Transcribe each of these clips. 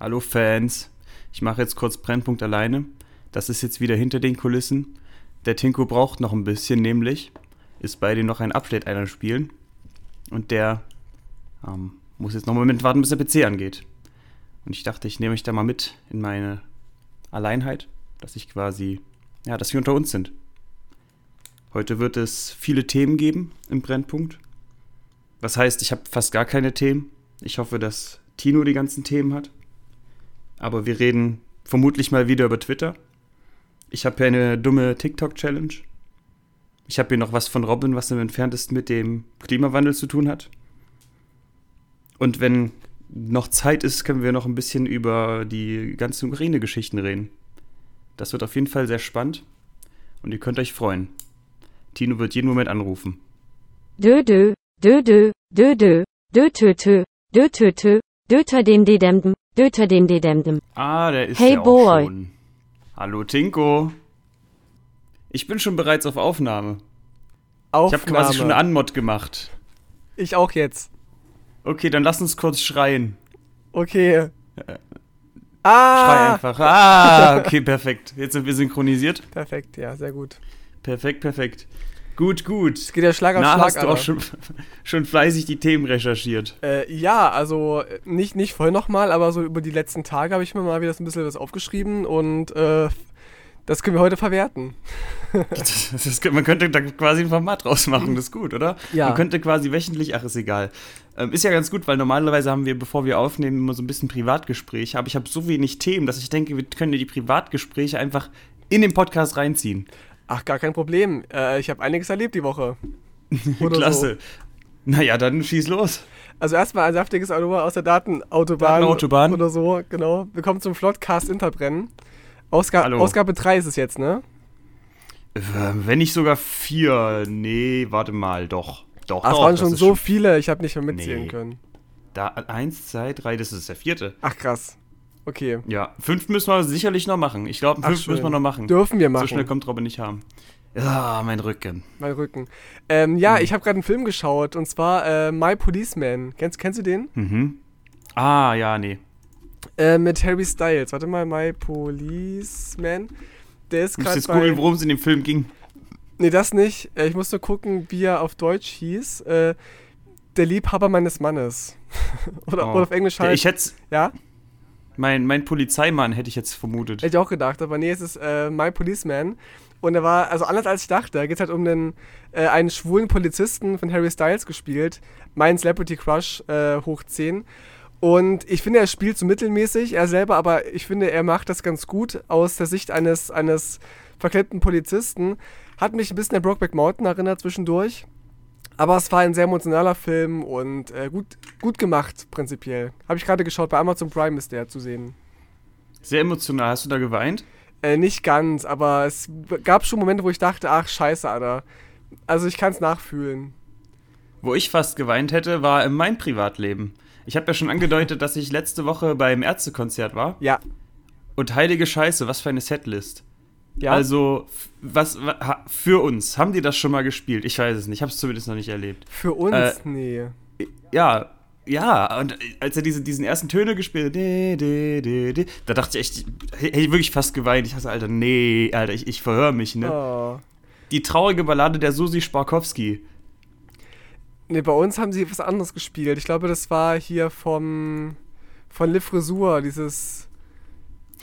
Hallo Fans. Ich mache jetzt kurz Brennpunkt alleine. Das ist jetzt wieder hinter den Kulissen. Der Tinko braucht noch ein bisschen, nämlich ist bei dir noch ein Update einer spielen. Und der ähm, muss jetzt noch einen Moment warten, bis der PC angeht. Und ich dachte, ich nehme euch da mal mit in meine Alleinheit, dass ich quasi, ja, dass wir unter uns sind. Heute wird es viele Themen geben im Brennpunkt. Was heißt, ich habe fast gar keine Themen. Ich hoffe, dass Tino die ganzen Themen hat. Aber wir reden vermutlich mal wieder über Twitter. Ich habe hier eine dumme TikTok-Challenge. Ich habe hier noch was von Robin, was im entferntesten mit dem Klimawandel zu tun hat. Und wenn noch Zeit ist, können wir noch ein bisschen über die ganzen Ukraine-Geschichten reden. Das wird auf jeden Fall sehr spannend und ihr könnt euch freuen. Tino wird jeden Moment anrufen. Dö dö, dö dö, dö dö, dö tö tö, dö tö tö, döter dem dedemdem, döter dem dedemdem. Ah, der ist Hey, ja auch boy. schon. Hallo Tinko. Ich bin schon bereits auf Aufnahme. Ich Aufnahme. habe quasi schon eine Anmod gemacht. Ich auch jetzt. Okay, dann lass uns kurz schreien. Okay. Schrei Ah! einfach. Ah, okay, perfekt. Jetzt sind wir synchronisiert. Perfekt, ja, sehr gut. Perfekt, perfekt. Gut, gut. Es geht ja Schlag auf Na, Schlag. hast du auch schon, schon fleißig die Themen recherchiert. Äh, ja, also äh, nicht, nicht voll nochmal, aber so über die letzten Tage habe ich mir mal wieder so ein bisschen was aufgeschrieben und äh, das können wir heute verwerten. Das, das, man könnte da quasi ein Format draus machen, das ist gut, oder? Ja. Man könnte quasi wöchentlich, ach, ist egal. Ähm, ist ja ganz gut, weil normalerweise haben wir, bevor wir aufnehmen, immer so ein bisschen Privatgespräche. Aber ich habe so wenig Themen, dass ich denke, wir können die Privatgespräche einfach in den Podcast reinziehen. Ach, gar kein Problem. Äh, ich habe einiges erlebt die Woche. Oder Klasse. Naja, dann schieß los. Also erstmal ein saftiges Auto aus der Datenautobahn. Datenautobahn. Oder so, genau. Willkommen zum Flottcast Interbrennen. Ausga Hallo. Ausgabe 3 ist es jetzt, ne? Äh, Wenn nicht sogar vier. Nee, warte mal, doch. Doch, Ach, es doch, waren schon so viele, ich habe nicht mehr mitzählen Nee. können. Da, eins, zwei, drei, das ist der vierte. Ach, krass. Okay. Ja, fünf müssen wir sicherlich noch machen. Ich glaube, fünf müssen wir noch machen. Dürfen wir machen. So schnell kommt Robin nicht haben. Ja, mein Rücken. Mein Rücken. Ähm, ja, Hm. ich habe gerade einen Film geschaut und zwar äh, My Policeman. Kennst, kennst du den? Mhm. Ah, ja, nee. Äh, mit Harry Styles. Warte mal, My Policeman. Der ist Ich muss gerade jetzt bei. googeln, worum es in dem Film ging. Nee, das nicht. Äh, ich muss nur gucken, wie er auf Deutsch hieß. Äh, der Liebhaber meines Mannes. oder, Oh. oder auf Englisch halt. ich hätte ja? Mein, mein Polizeimann hätte ich jetzt vermutet. Hätte ich auch gedacht, aber nee, es ist äh, My Policeman. Und er war, also anders als ich dachte, da geht es halt um den, äh, einen schwulen Polizisten von Harry Styles gespielt. Mein Celebrity Crush äh, hoch 10. Und ich finde, er spielt so mittelmäßig, er selber, aber ich finde, er macht das ganz gut aus der Sicht eines, eines verklemmten Polizisten. Hat mich ein bisschen an Brokeback Mountain erinnert zwischendurch. Aber es war ein sehr emotionaler Film und äh, gut, gut gemacht, prinzipiell. Habe ich gerade geschaut, bei Amazon Prime ist der zu sehen. Sehr emotional. Hast du da geweint? Äh, nicht ganz, aber es gab schon Momente, wo ich dachte, ach scheiße, Alter. Also ich kann es nachfühlen. Wo ich fast geweint hätte, war in mein Privatleben. Ich habe ja schon angedeutet, dass ich letzte Woche beim Ärztekonzert war. Ja, Und heilige Scheiße, was für eine Setlist. Ja. Also, was, für uns, haben die das schon mal gespielt? Ich weiß es nicht, ich habe es zumindest noch nicht erlebt. für uns, äh, nee. Ja, ja, und als er diese, diesen ersten Töne gespielt hat, de, de, de, de, da dachte ich echt, hätte ich wirklich fast geweint. Ich dachte, Alter, nee, Alter, ich, ich verhöre mich, ne? Oh. Die traurige Ballade der Susi Sparkowski. Nee, bei uns haben sie was anderes gespielt. Ich glaube, das war hier vom von Le Frisur, dieses.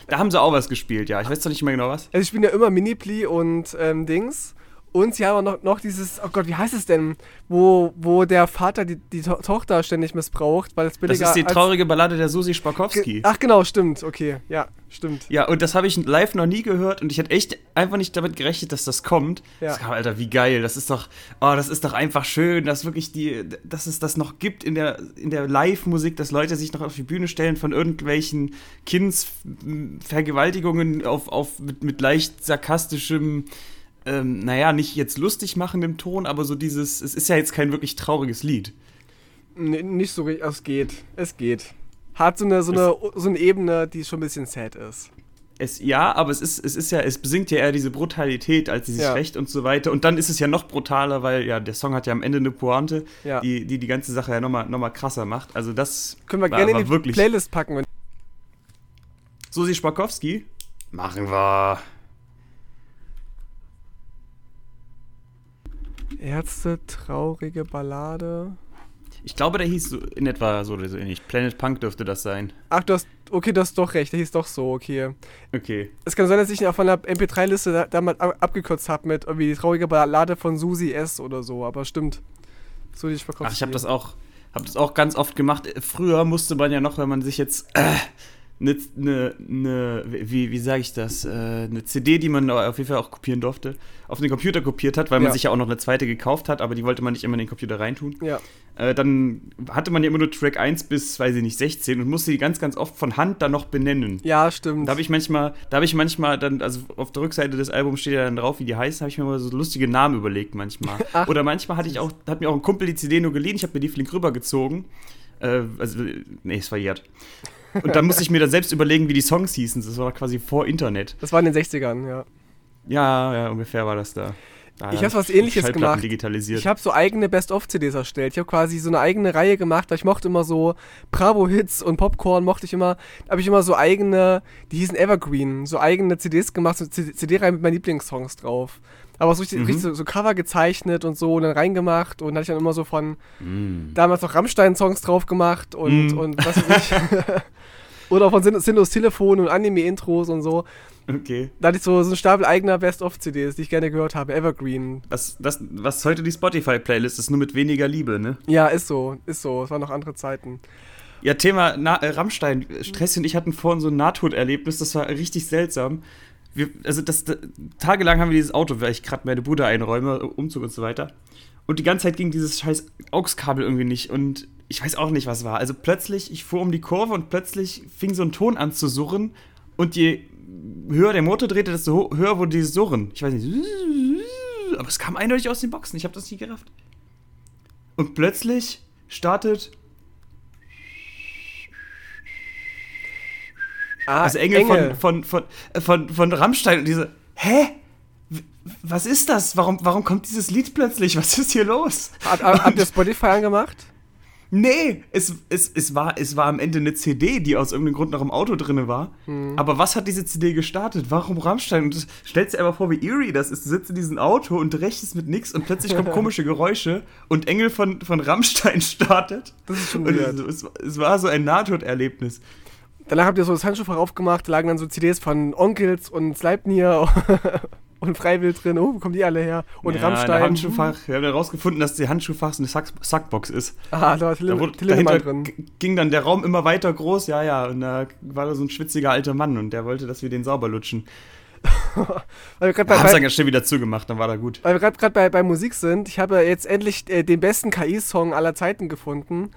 Da haben sie auch was gespielt, ja. Ich weiß doch nicht mehr genau was. Also ich spiele ja immer Minipli und ähm, Dings. Und sie haben auch noch, noch dieses, oh Gott, wie heißt es denn? Wo, wo der Vater die, die to Tochter ständig missbraucht, weil es Das billiger ist die traurige Ballade der Susi Ge- Sparkowski. Ach genau, stimmt, okay, ja, stimmt. Ja, und das habe ich live noch nie gehört und ich hätte echt einfach nicht damit gerechnet, dass das kommt. Ja. Dachte, Alter, wie geil. Das ist doch, oh, das ist doch einfach schön, dass wirklich die, dass es das noch gibt in der, in der Live-Musik, dass Leute sich noch auf die Bühne stellen von irgendwelchen Kindsvergewaltigungen auf, auf, mit, mit leicht sarkastischem, ähm, naja, nicht jetzt lustig machendem Ton, aber so dieses, es ist ja jetzt kein wirklich trauriges Lied. Nee, nicht so richtig, es geht. Es geht. Hat so eine, so, eine, so eine Ebene, die schon ein bisschen sad ist. Es, ja, aber es ist, es ist ja, es besingt ja eher diese Brutalität als dieses Ja. Recht und so weiter. Und dann ist es ja noch brutaler, weil ja, der Song hat ja am Ende eine Pointe, Ja. die, die die ganze Sache ja nochmal noch mal krasser macht. Also das Können wir war, gerne war in die wirklich. Playlist packen. Wenn Susi Spakowski? Machen wir. Ärzte, traurige Ballade. Ich glaube, der hieß so in etwa so oder so ähnlich. Planet Punk dürfte das sein. Ach, du hast, okay, du hast doch recht, der hieß doch so, okay. Okay. Es kann sein, dass ich ihn auf meiner MP3-Liste da, damals ab, abgekürzt habe mit irgendwie die traurige Ballade von Susi S. oder so, aber stimmt. Susi Spakowski. Ach, ich habe das auch, habe das auch ganz oft gemacht. Früher musste man ja noch, wenn man sich jetzt äh, eine, eine, eine wie, wie sage ich das, äh, eine CD, die man auf jeden Fall auch kopieren durfte, auf den Computer kopiert hat, weil man Ja. sich ja auch noch eine zweite gekauft hat, aber die wollte man nicht immer in den Computer reintun. Ja. Äh, dann hatte man ja immer nur Track 1 bis, weiß ich nicht, 16 und musste die ganz, ganz oft von Hand dann noch benennen. Ja, stimmt. Da habe ich manchmal, da habe ich manchmal dann, also auf der Rückseite des Albums steht ja dann drauf, wie die heißen, habe ich mir mal so lustige Namen überlegt manchmal. Ach. Oder manchmal hatte ich auch, hat mir auch ein Kumpel die CD nur geliehen, ich habe mir die flink rübergezogen. Äh, also, nee, ist verjährt. Und dann musste ich mir dann selbst überlegen, wie die Songs hießen. Das war quasi vor Internet. das war in den 60ern, ja. Ja, ja, ungefähr war das da. da Ich hab was Ähnliches gemacht. digitalisiert. Ich habe so eigene Best-of-CDs erstellt. Ich habe quasi so eine eigene Reihe gemacht, weil ich mochte immer so Bravo-Hits und Popcorn mochte ich immer. Da habe ich immer so eigene, die hießen Evergreen, so eigene CDs gemacht, so CD-Reihe mit meinen Lieblingssongs drauf. Aber so richtig, Mhm. richtig so, so Cover gezeichnet und so und dann reingemacht und hatte ich dann immer so von Mm. damals noch Rammstein-Songs drauf gemacht und, Mhm. und was weiß ich. Oder von Sin- Sinnlos Telefon und Anime-Intros und so. Okay. Da hatte ich so, so einen Stapel eigener Best-of-CDs, die ich gerne gehört habe. Evergreen. Das, das, was heute die Spotify-Playlist ist, nur mit weniger Liebe, ne? Ja, ist so, ist so. Es waren noch andere Zeiten. Ja, Thema Na äh, Rammstein. Stressi und ich hatten vorhin so ein Nahtoderlebnis, das war richtig seltsam. Wir, also das, da- tagelang haben wir dieses Auto, weil ich gerade meine Bude einräume, Umzug und so weiter. Und die ganze Zeit ging dieses scheiß AUX-Kabel irgendwie nicht und ich weiß auch nicht, was war. Also plötzlich, ich fuhr um die Kurve und plötzlich fing so ein Ton an zu surren und je höher der Motor drehte, desto höher wurde dieses Surren. Ich weiß nicht. Aber es kam eindeutig aus den Boxen, ich habe das nicht gerafft. Und plötzlich startet Ah, Also Engel, Von, von, von, äh, von, von Rammstein und diese, hä? Was ist das? Warum, warum kommt dieses Lied plötzlich? Was ist hier los? Hat, hat, habt ihr Spotify angemacht? Nee, es, es, es, war, es war am Ende eine CD, die aus irgendeinem Grund noch im Auto drin war. Aber was hat diese CD gestartet? Warum Rammstein? Und stellst dir einfach vor, wie eerie das ist. Du sitzt in diesem Auto und rechnest mit nichts und plötzlich kommen komische Geräusche und Engel von, von Rammstein startet. Das ist schon weird. es, es, es war so ein Nahtoderlebnis. Danach habt ihr so das Handschuhfach aufgemacht, da lagen dann so CDs von Onkels und Sleipnir und Freiwild drin. Oh, wo kommen die alle her? Und ja, Rammstein. Handschuhfach. Wir haben herausgefunden, dass die Handschuhfach eine Sack Sackbox ist. Ah, da war Till Da wurde, dahinter drin. ging dann der Raum immer weiter groß, ja, ja. Und da war da so ein schwitziger alter Mann und der wollte, dass wir den sauber lutschen. Weil wir gerade Wir haben bei, es dann bei, ganz schnell wieder zugemacht, dann war da gut. weil wir grad bei, bei Musik sind. Ich habe jetzt endlich äh, den besten KI-Song aller Zeiten gefunden.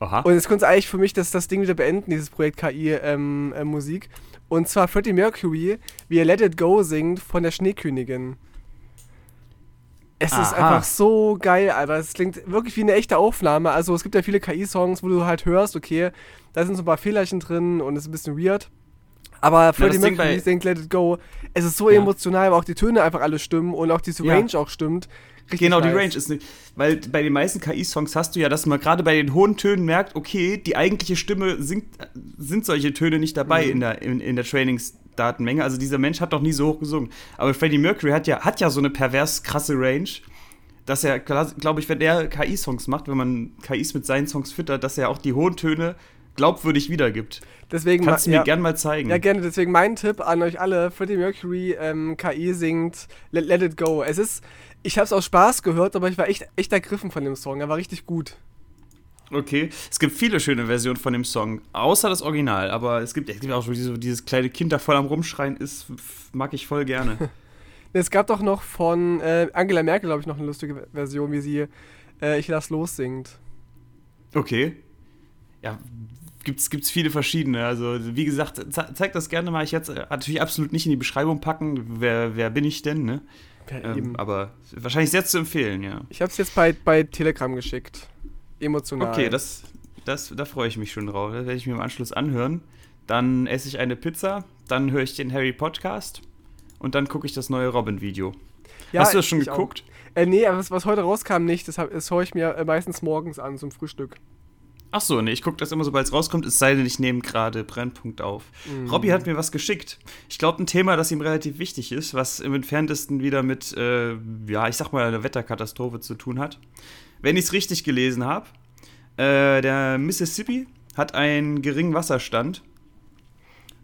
Aha. Und jetzt könnte eigentlich für mich das, das Ding wieder beenden, dieses Projekt KI-Musik. Ähm, äh, Musik. Und zwar Freddie Mercury, wie er Let It Go singt von der Schneekönigin. Es ist Aha. einfach so geil, Alter. Es klingt wirklich wie eine echte Aufnahme. Also es gibt ja viele KI-Songs, wo du halt hörst, okay, da sind so ein paar Fehlerchen drin und es ist ein bisschen weird. Aber Freddie Mercury singt Let It Go. Es ist so Ja. emotional, weil auch die Töne einfach alle stimmen und auch diese Ja. Range auch stimmt. Richtig Genau, die nice. Range ist nicht. Weil bei den meisten KI-Songs hast du ja, dass man gerade bei den hohen Tönen merkt, okay, die eigentliche Stimme singt, sind solche Töne nicht dabei Mhm. in der, in, in der Trainingsdatenmenge. Also dieser Mensch hat doch nie so hoch gesungen. Aber Freddie Mercury hat ja, hat ja so eine pervers krasse Range, dass er, glaube ich, wenn er KI-Songs macht, wenn man KIs mit seinen Songs füttert, dass er auch die hohen Töne glaubwürdig wiedergibt. Deswegen Kannst du mir ja. gern mal zeigen. Ja, gerne. Deswegen mein Tipp an euch alle: Freddie Mercury, ähm, KI singt Let, Let It Go. Es ist, ich habe es aus Spaß gehört, aber ich war echt, echt ergriffen von dem Song. Er war richtig gut. Okay, es gibt viele schöne Versionen von dem Song, außer das Original, aber es gibt, es gibt auch so dieses, dieses kleine Kind, da voll am Rumschreien ist, mag ich voll gerne. Es gab doch noch von äh, Angela Merkel, glaube ich, noch eine lustige Version, wie sie äh, Ich lass los singt. Okay. Ja, gibt's, gibt's viele verschiedene. Also, wie gesagt, ze zeig das gerne mal. Ich jetzt äh, natürlich absolut nicht in die Beschreibung packen. Wer, wer bin ich denn, ne? Ja, Ähm, aber wahrscheinlich sehr zu empfehlen, ja. Ich habe es jetzt bei, bei Telegram geschickt. Emotional. Okay, das, das, da freue ich mich schon drauf. Das werde ich mir im Anschluss anhören. Dann esse ich eine Pizza, dann höre ich den Harry Podcast und dann gucke ich das neue Robin-Video. Ja, Hast du das schon auch. geguckt? Äh, nee, aber was, was heute rauskam, nicht. Das, hab- das höre ich mir äh, meistens morgens an zum Frühstück. Ach so, nee, ich gucke das immer, sobald es rauskommt, es sei denn, ich nehme gerade Brennpunkt auf. Mhm. Robby hat mir was geschickt. Ich glaube, ein Thema, das ihm relativ wichtig ist, was im entferntesten wieder mit, äh, ja, ich sag mal, einer Wetterkatastrophe zu tun hat. Wenn ich es richtig gelesen habe, äh, der Mississippi hat einen geringen Wasserstand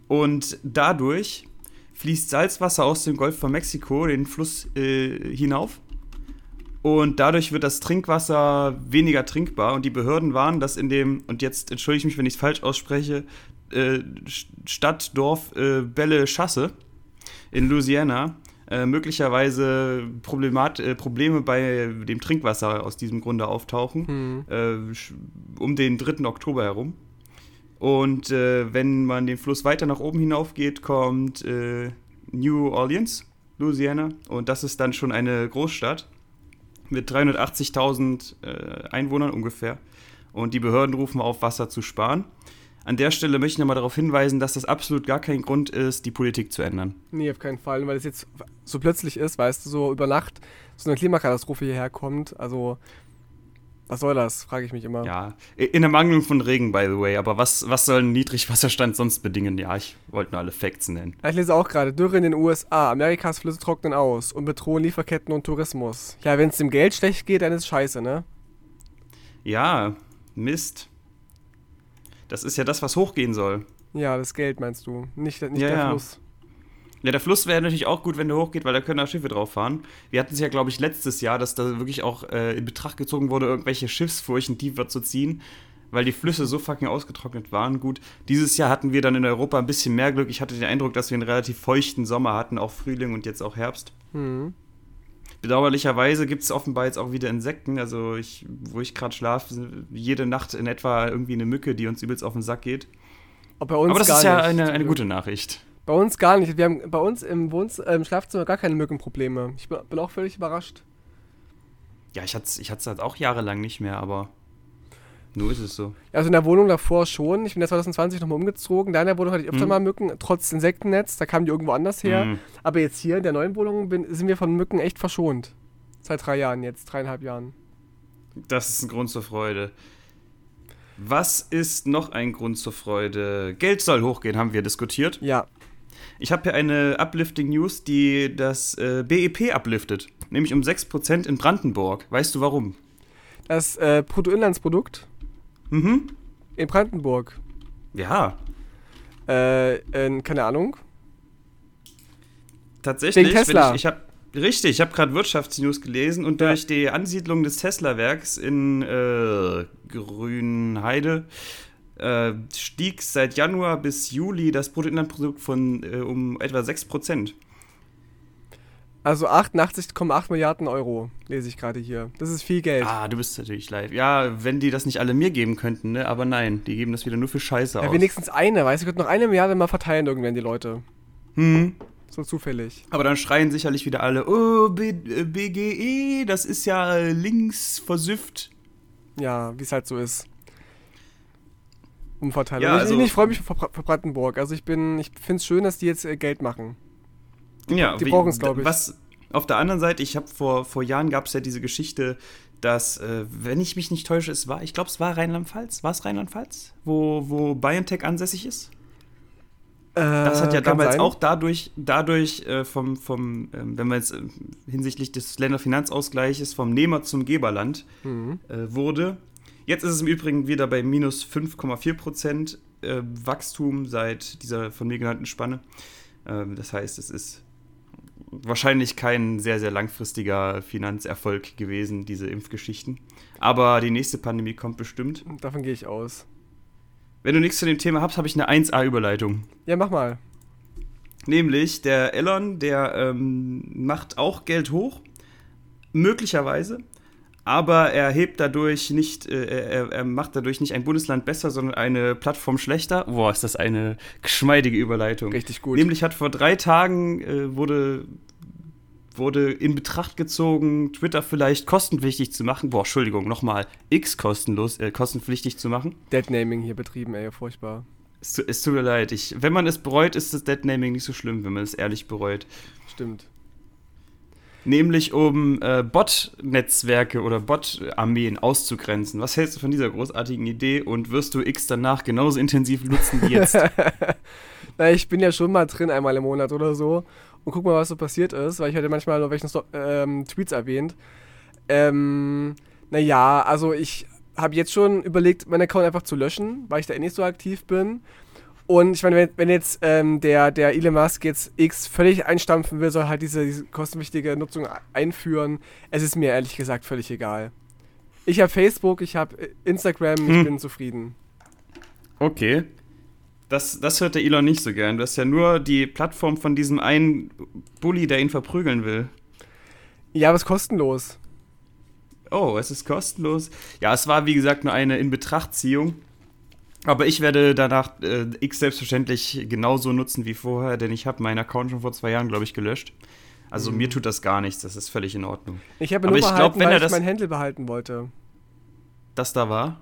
und dadurch fließt Salzwasser aus dem Golf von Mexiko den Fluss äh, hinauf und dadurch wird das Trinkwasser weniger trinkbar. Und die Behörden waren, dass in dem, und jetzt entschuldige ich mich, wenn ich es falsch ausspreche, äh, Stadt, Dorf äh, Belle Chasse in Louisiana äh, möglicherweise Problemat äh, Probleme bei dem Trinkwasser aus diesem Grunde auftauchen, Hm. äh, um den 3. Oktober herum. Und äh, wenn man den Fluss weiter nach oben hinauf geht, kommt äh, New Orleans, Louisiana. Und das ist dann schon eine Großstadt mit 380.000 äh, Einwohnern ungefähr. Und die Behörden rufen auf, Wasser zu sparen. An der Stelle möchte ich nochmal darauf hinweisen, dass das absolut gar kein Grund ist, die Politik zu ändern. Nee, auf keinen Fall, weil es jetzt so plötzlich ist, weißt du, so über Nacht so eine Klimakatastrophe hierher kommt. Also, was soll das, frage ich mich immer. Ja, in der Mangelung von Regen, by the way. Aber was, was soll ein Niedrigwasserstand sonst bedingen? Ja, ich wollte nur alle Facts nennen. Ich lese auch gerade, Dürre in den USA, Amerikas Flüsse trocknen aus und bedrohen Lieferketten und Tourismus. Ja, wenn es dem Geld schlecht geht, dann ist es scheiße, ne? Ja, Mist. Das ist ja das, was hochgehen soll. Ja, das Geld meinst du, nicht, nicht Ja, der. Fluss. Ja, der Fluss wäre natürlich auch gut, wenn der hochgeht, weil da können da Schiffe drauf fahren. Wir hatten es ja, glaube ich, letztes Jahr, dass da wirklich auch äh, in Betracht gezogen wurde, irgendwelche Schiffsfurchen tiefer zu ziehen, weil die Flüsse so fucking ausgetrocknet waren. Gut, dieses Jahr hatten wir dann in Europa ein bisschen mehr Glück. Ich hatte den Eindruck, dass wir einen relativ feuchten Sommer hatten, auch Frühling und jetzt auch Herbst. Hm. Bedauerlicherweise gibt es offenbar jetzt auch wieder Insekten. Also, ich, wo ich gerade schlafe, jede Nacht in etwa irgendwie eine Mücke, die uns übelst auf den Sack geht. Ob bei uns Aber das ist ja eine, eine gute Nachricht. Bei uns gar nicht. Wir haben bei uns im, Wohnz äh, im Schlafzimmer gar keine Mückenprobleme. Ich bin, auch völlig überrascht. Ja, ich hatte es ich hat's halt auch jahrelang nicht mehr, aber nur ist es so. Also in der Wohnung davor schon. Ich bin ja 2020 nochmal umgezogen. Da in der Wohnung hatte ich öfter Mhm. mal Mücken, trotz Insektennetz. Da kamen die irgendwo anders her. Mhm. Aber jetzt hier in der neuen Wohnung bin, sind wir von Mücken echt verschont. Seit drei Jahren jetzt, dreieinhalb Jahren. Das ist ein Grund zur Freude. Was ist noch ein Grund zur Freude? Geld soll hochgehen, haben wir diskutiert. Ja. Ich habe hier eine Uplifting News, die das äh, BIP upliftet. Nämlich um 6% in Brandenburg. Weißt du warum? Das äh, Bruttoinlandsprodukt Mhm. in Brandenburg. Ja, Äh, in, keine Ahnung. tatsächlich. Wegen Tesla. Ich, ich hab, richtig, ich habe gerade Wirtschaftsnews gelesen und Ja. durch die Ansiedlung des Tesla-Werks in äh, Grünheide äh, stieg seit Januar bis Juli das Bruttoinlandprodukt von äh, um etwa 6%. Also 88,8 Milliarden Euro, lese ich gerade hier. Das ist viel Geld. Ah, du bist natürlich leid. Ja, wenn die das nicht alle mir geben könnten, ne? Aber nein, die geben das wieder nur für Scheiße ja, aus. wenigstens eine, weißt du, könnten noch eine Milliarde mal verteilen irgendwann die Leute. Hm. So zufällig. Aber dann schreien sicherlich wieder alle, oh, B äh, BGE, das ist ja äh, links versüfft. Ja, wie es halt so ist. Umverteilung. Ja, ich also- ich freue mich für, Bra- für Brandenburg. Also ich bin, ich finde es schön, dass die jetzt äh, Geld machen. Ja, die wie- brauchen's, glaub ich. Was auf der anderen Seite, ich habe vor, vor Jahren gab es ja diese Geschichte, dass, äh, wenn ich mich nicht täusche, es war, ich glaube, es war Rheinland-Pfalz. War es Rheinland-Pfalz? Wo, wo BioNTech ansässig ist? Das hat ja Äh, damals sein. auch dadurch, dadurch äh, vom, vom ähm, wenn man jetzt äh, hinsichtlich des Länderfinanzausgleiches vom Nehmer zum Geberland Mhm. äh, wurde. Jetzt ist es im Übrigen wieder bei minus 5,4 Prozent äh, Wachstum seit dieser von mir genannten Spanne. Ähm, das heißt, es ist wahrscheinlich kein sehr, sehr langfristiger Finanzerfolg gewesen, diese Impfgeschichten. Aber die nächste Pandemie kommt bestimmt. Davon gehe ich aus. Wenn du nichts zu dem Thema hast, habe ich eine 1A-Überleitung. Ja, mach mal. Nämlich der Elon, der ähm, macht auch Geld hoch, möglicherweise, aber er hebt dadurch nicht, äh, er, er macht dadurch nicht ein Bundesland besser, sondern eine Plattform schlechter. Boah, ist das eine geschmeidige Überleitung. Richtig gut. Nämlich hat vor drei Tagen äh, wurde, wurde in Betracht gezogen, Twitter vielleicht kostenpflichtig zu machen. Boah, Entschuldigung, nochmal, X kostenlos, äh, kostenpflichtig zu machen. Deadnaming hier betrieben, ey, furchtbar. Es, es tut mir leid. Ich, wenn man es bereut, ist das Deadnaming nicht so schlimm, wenn man es ehrlich bereut. Stimmt. Nämlich um äh, Bot-Netzwerke oder Bot-Armeen auszugrenzen. Was hältst du von dieser großartigen Idee und wirst du X danach genauso intensiv nutzen wie jetzt? Na, ich bin ja schon mal drin, einmal im Monat oder so. Und guck mal, was so passiert ist, weil ich hatte manchmal noch welchen ähm, Tweets erwähnt. Ähm, naja, also ich habe jetzt schon überlegt, meinen Account einfach zu löschen, weil ich da eh nicht so aktiv bin. Und ich meine, wenn, wenn jetzt ähm, der, der Elon Musk jetzt X völlig einstampfen will, soll halt diese, diese kostenwichtige Nutzung einführen. Es ist mir ehrlich gesagt völlig egal. Ich habe Facebook, ich habe Instagram, ich hm. bin zufrieden. Okay. Das, das hört der Elon nicht so gern. Du hast ja nur die Plattform von diesem einen Bully, der ihn verprügeln will. Ja, aber es ist kostenlos. Oh, es ist kostenlos. Ja, es war wie gesagt nur eine Inbetrachtziehung. Aber ich werde danach äh, X selbstverständlich genauso nutzen wie vorher, denn ich habe meinen Account schon vor zwei Jahren, glaube ich, gelöscht. Also mhm. mir tut das gar nichts, das ist völlig in Ordnung. Ich habe nur ich behalten, glaub, weil ich mein Handle behalten wollte. Das da war?